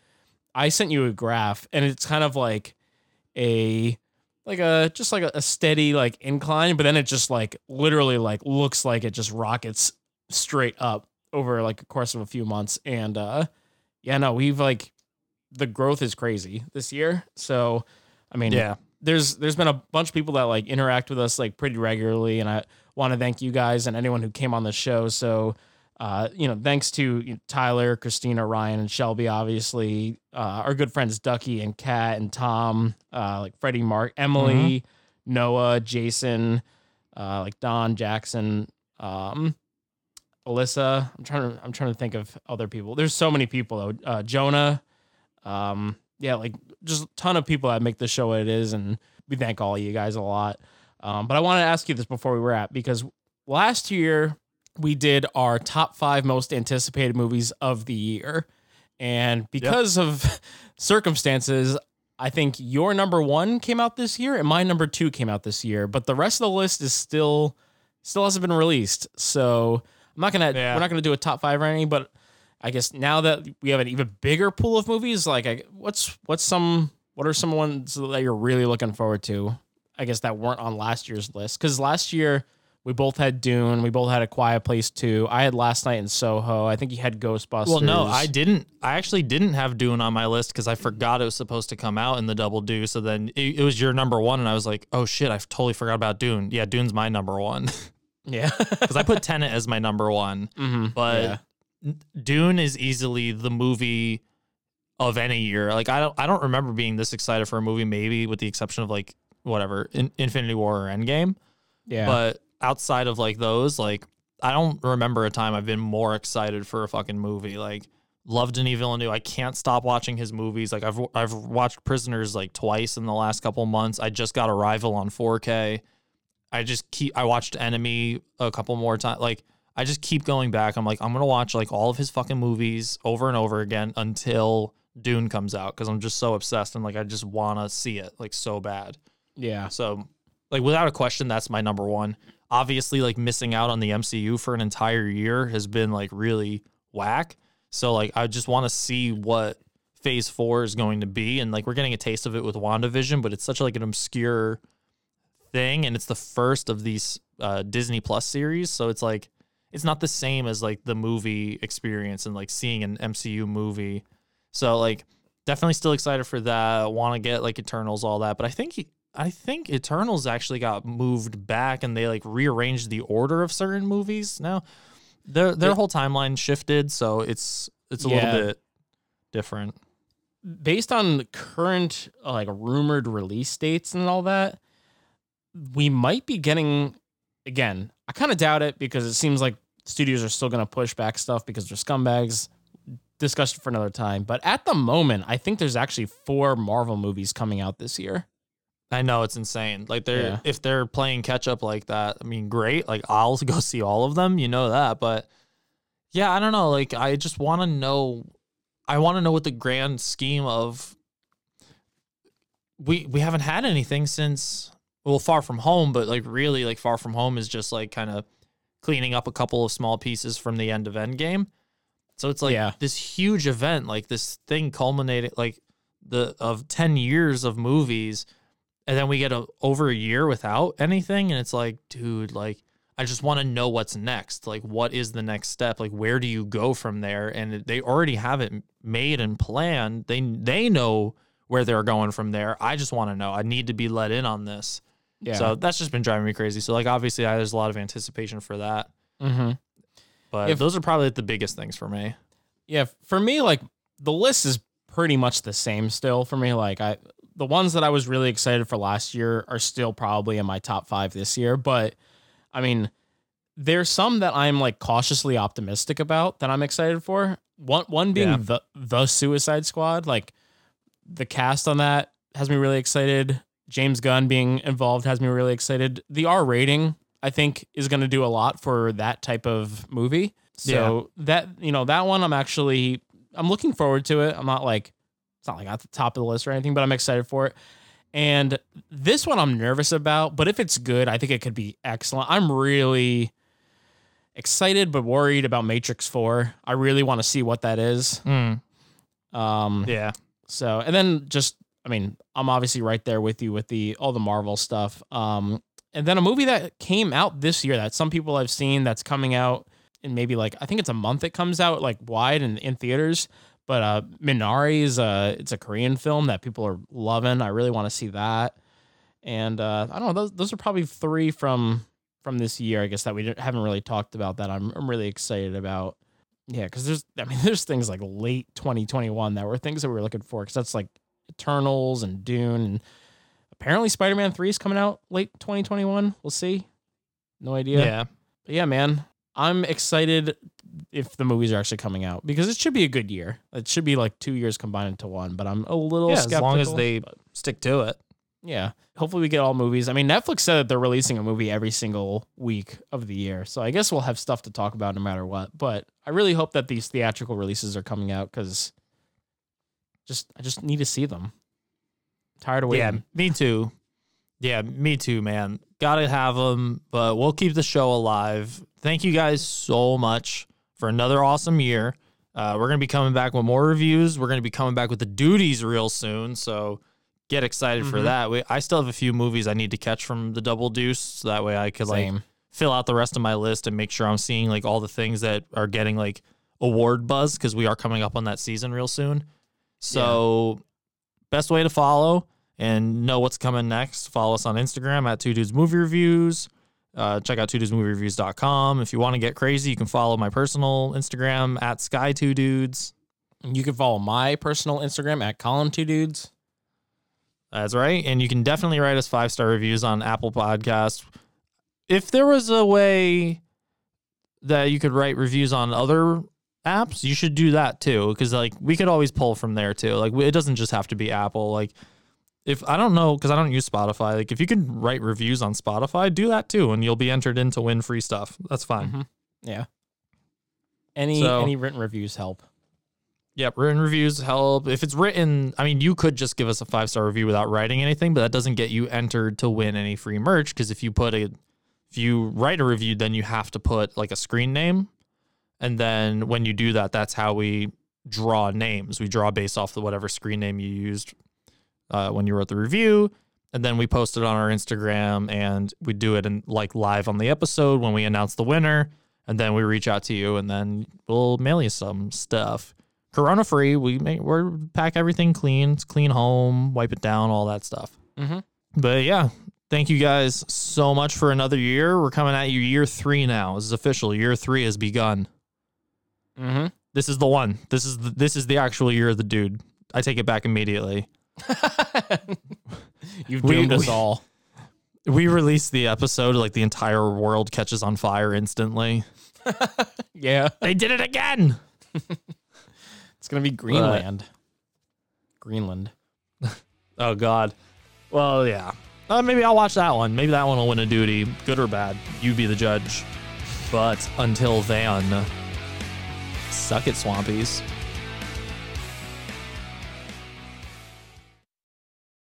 I sent you a graph, and it's kind of like a like a just like a, a steady like incline, but then it just like literally like looks like it just rockets straight up over like a course of a few months. And uh yeah, no, we've like the growth is crazy this year. So I mean, Yeah. There's there's been a bunch of people that like interact with us like pretty regularly, and I want to thank you guys and anyone who came on the show. So Uh, you know, thanks to you know, Tyler, Christina, Ryan, and Shelby, obviously, uh, our good friends Ducky and Kat and Tom, uh, like Freddie, Mark, Emily, Noah, Jason, uh, like Don, Jackson, um, Alyssa. I'm trying to I'm trying to think of other people. There's so many people though. Uh, Jonah, um, yeah, like just a ton of people that make the show what it is, and we thank all of you guys a lot. Um, but I wanted to ask you this before we wrap because last year we did our top five most anticipated movies of the year, and because of circumstances, I think your number one came out this year and my number two came out this year, but the rest of the list is still still hasn't been released. So I'm not gonna we're not gonna do a top five or anything, but I guess now that we have an even bigger pool of movies, like I, what's what's some what are some ones that you're really looking forward to? I guess that weren't on last year's list because last year we both had Dune, we both had A Quiet Place Two. I had Last Night in Soho. I think you had Ghostbusters. Well, no, I didn't. I actually didn't have Dune on my list because I forgot it was supposed to come out in the double do. So then it, it was your number one, and I was like, oh shit, I totally forgot about Dune. Yeah, Dune's my number one. Yeah, because I put Tenet as my number one, Mhm, but yeah. Dune is easily the movie of any year. Like I don't, I don't remember being this excited for a movie, maybe with the exception of like whatever in, Infinity War or Endgame. Yeah. But outside of like those, like I don't remember a time I've been more excited for a fucking movie. Like love Denis Villeneuve. I can't stop watching his movies. Like I've I've watched Prisoners like twice in the last couple months. I just got Arrival on 4K. I just keep I watched Enemy a couple more times. Like I just keep going back. I'm like I'm gonna watch like all of his fucking movies over and over again until Dune comes out because I'm just so obsessed and like I just wanna see it like so bad. Yeah. So like without a question, that's my number one. Obviously, like missing out on the MCU for an entire year has been like really whack. So like I just want to see what phase four is going to be. And like we're getting a taste of it with WandaVision, but it's such like an obscure thing. And it's the first of these uh, Disney Plus series. So it's like it's not the same as like the movie experience and like seeing an MCU movie. So like definitely still excited for that. Want to get like Eternals, all that. But I think he, I think Eternals actually got moved back and they like rearranged the order of certain movies now. Their their Yeah. whole timeline shifted, so it's it's a Yeah. little bit different. based on the current like rumored release dates and all that, we might be getting again. I kind of doubt it because it seems like studios are still going to push back stuff because they're scumbags. Discussion for another time. But at the moment, I think there's actually four Marvel movies coming out this year. I know it's insane. Like they're Yeah. if they're playing catch up like that, I mean, great. Like I'll go see all of them, you know that. But yeah, I don't know. Like I just want to know. I want to know what the grand scheme of. We we haven't had anything since well, Far From Home, but like really, like Far From Home is just like kind of cleaning up a couple of small pieces from the end of Endgame. So it's like Yeah. this huge event, like this thing culminating, like the of ten years of movies, and then we get a, over a year without anything, and it's like, dude, like I just want to know what's next. Like, what is the next step? Like, where do you go from there? And they already have it made and planned. They they know where they're going from there. I just want to know. I need to be let in on this. Yeah. So that's just been driving me crazy. So like, obviously, I, there's a lot of anticipation for that. Mm-hmm. But If- those are probably the biggest things for me. Yeah, for me, like the list is pretty much the same still for me. Like I, the ones that I was really excited for last year are still probably in my top five this year. But I mean, there's some that I'm like cautiously optimistic about that I'm excited for. One, one being Yeah. the the Suicide Squad. Like the cast on that has me really excited. James Gunn being involved has me really excited. The R rating, I think, is going to do a lot for that type of movie. So that you know that one, I'm actually I'm looking forward to it. I'm not like it's not like at the top of the list or anything, but I'm excited for it. And this one I'm nervous about, but if it's good, I think it could be excellent. I'm really excited but worried about Matrix 4. I really want to see what that is. Mm. Um Yeah. so and then just I mean, I'm obviously right there with you with the all the Marvel stuff. Um and then a movie that came out this year that some people have seen that's coming out in maybe like I think it's a month it comes out like wide and in theaters. But uh Minari is uh it's a Korean film that people are loving. I really want to see that. And uh I don't know, those those are probably three from from this year, I guess that we haven't really talked about that I'm I'm really excited about. Yeah, because there's I mean there's things like late 2021 that were things that we were looking for because that's like Eternals and Dune and apparently Spider-Man 3 is coming out late 2021. We'll see. No idea. Yeah. But yeah, man, I'm excited if the movies are actually coming out because it should be a good year. It should be like two years combined into one, but I'm a little Yeah, skeptical. as long as they but stick to it. yeah, hopefully we get all movies. I mean, Netflix said that they're releasing a movie every single week of the year, so I guess we'll have stuff to talk about no matter what. But I really hope that these theatrical releases are coming out because just I just need to see them. tired of waiting. Yeah, me too. Yeah, me too, man. Gotta have them, but we'll keep the show alive. Thank you guys so much for another awesome year. Uh, we're gonna be coming back with more reviews. We're gonna be coming back with the duties real soon, so get excited for Mhm. that. We, I still have a few movies I need to catch from the Double Deuce, so that way I could like fill out the rest of my list and make sure I'm seeing like all the things that are getting like award buzz because we are coming up on that season real soon. So best way to follow and know what's coming next, follow us on Instagram at Two Dudes Movie Reviews. Uh, check out two dudes movie reviews.com. If you want to get crazy, you can follow my personal Instagram at Sky Two Dudes. You can follow my personal Instagram at Colin Two Dudes. That's right. And you can definitely write us five star reviews on Apple Podcasts. If there was a way that you could write reviews on other apps, you should do that too. Because like we could always pull from there too. Like it doesn't just have to be Apple. Like if I don't know, because I don't use Spotify. Like if you can write reviews on Spotify, do that too, and you'll be entered in to win free stuff. That's fine. Mhm. Yeah. Any So- any written reviews help. Yep, written reviews help. If it's written, I mean, you could just give us a five star review without writing anything, but that doesn't get you entered to win any free merch. Because if you put a, if you write a review, then you have to put like a screen name, and then when you do that, that's how we draw names. We draw based off the whatever screen name you used uh, when you wrote the review, and then we post it on our Instagram, and we do it in like live on the episode when we announce the winner, and then we reach out to you, and then we'll mail you some stuff. Corona free. We make we pack everything clean. It's clean home. Wipe it down. All that stuff. Mhm. But yeah, thank you guys so much for another year. We're coming at you year three now. This is official. Year three has begun. Mm-hmm. This is the one. This is the, this is the actual year of the dude. I take it back immediately. You've We- doomed us we- all. We release the episode like the entire world catches on fire instantly. Yeah. They did it again. It's gonna be Greenland. Greenland. Oh God. Well, yeah. Uh, maybe I'll watch that one. Maybe that one will win a duty, good or bad. You be the judge. But until then, suck it, Swampies.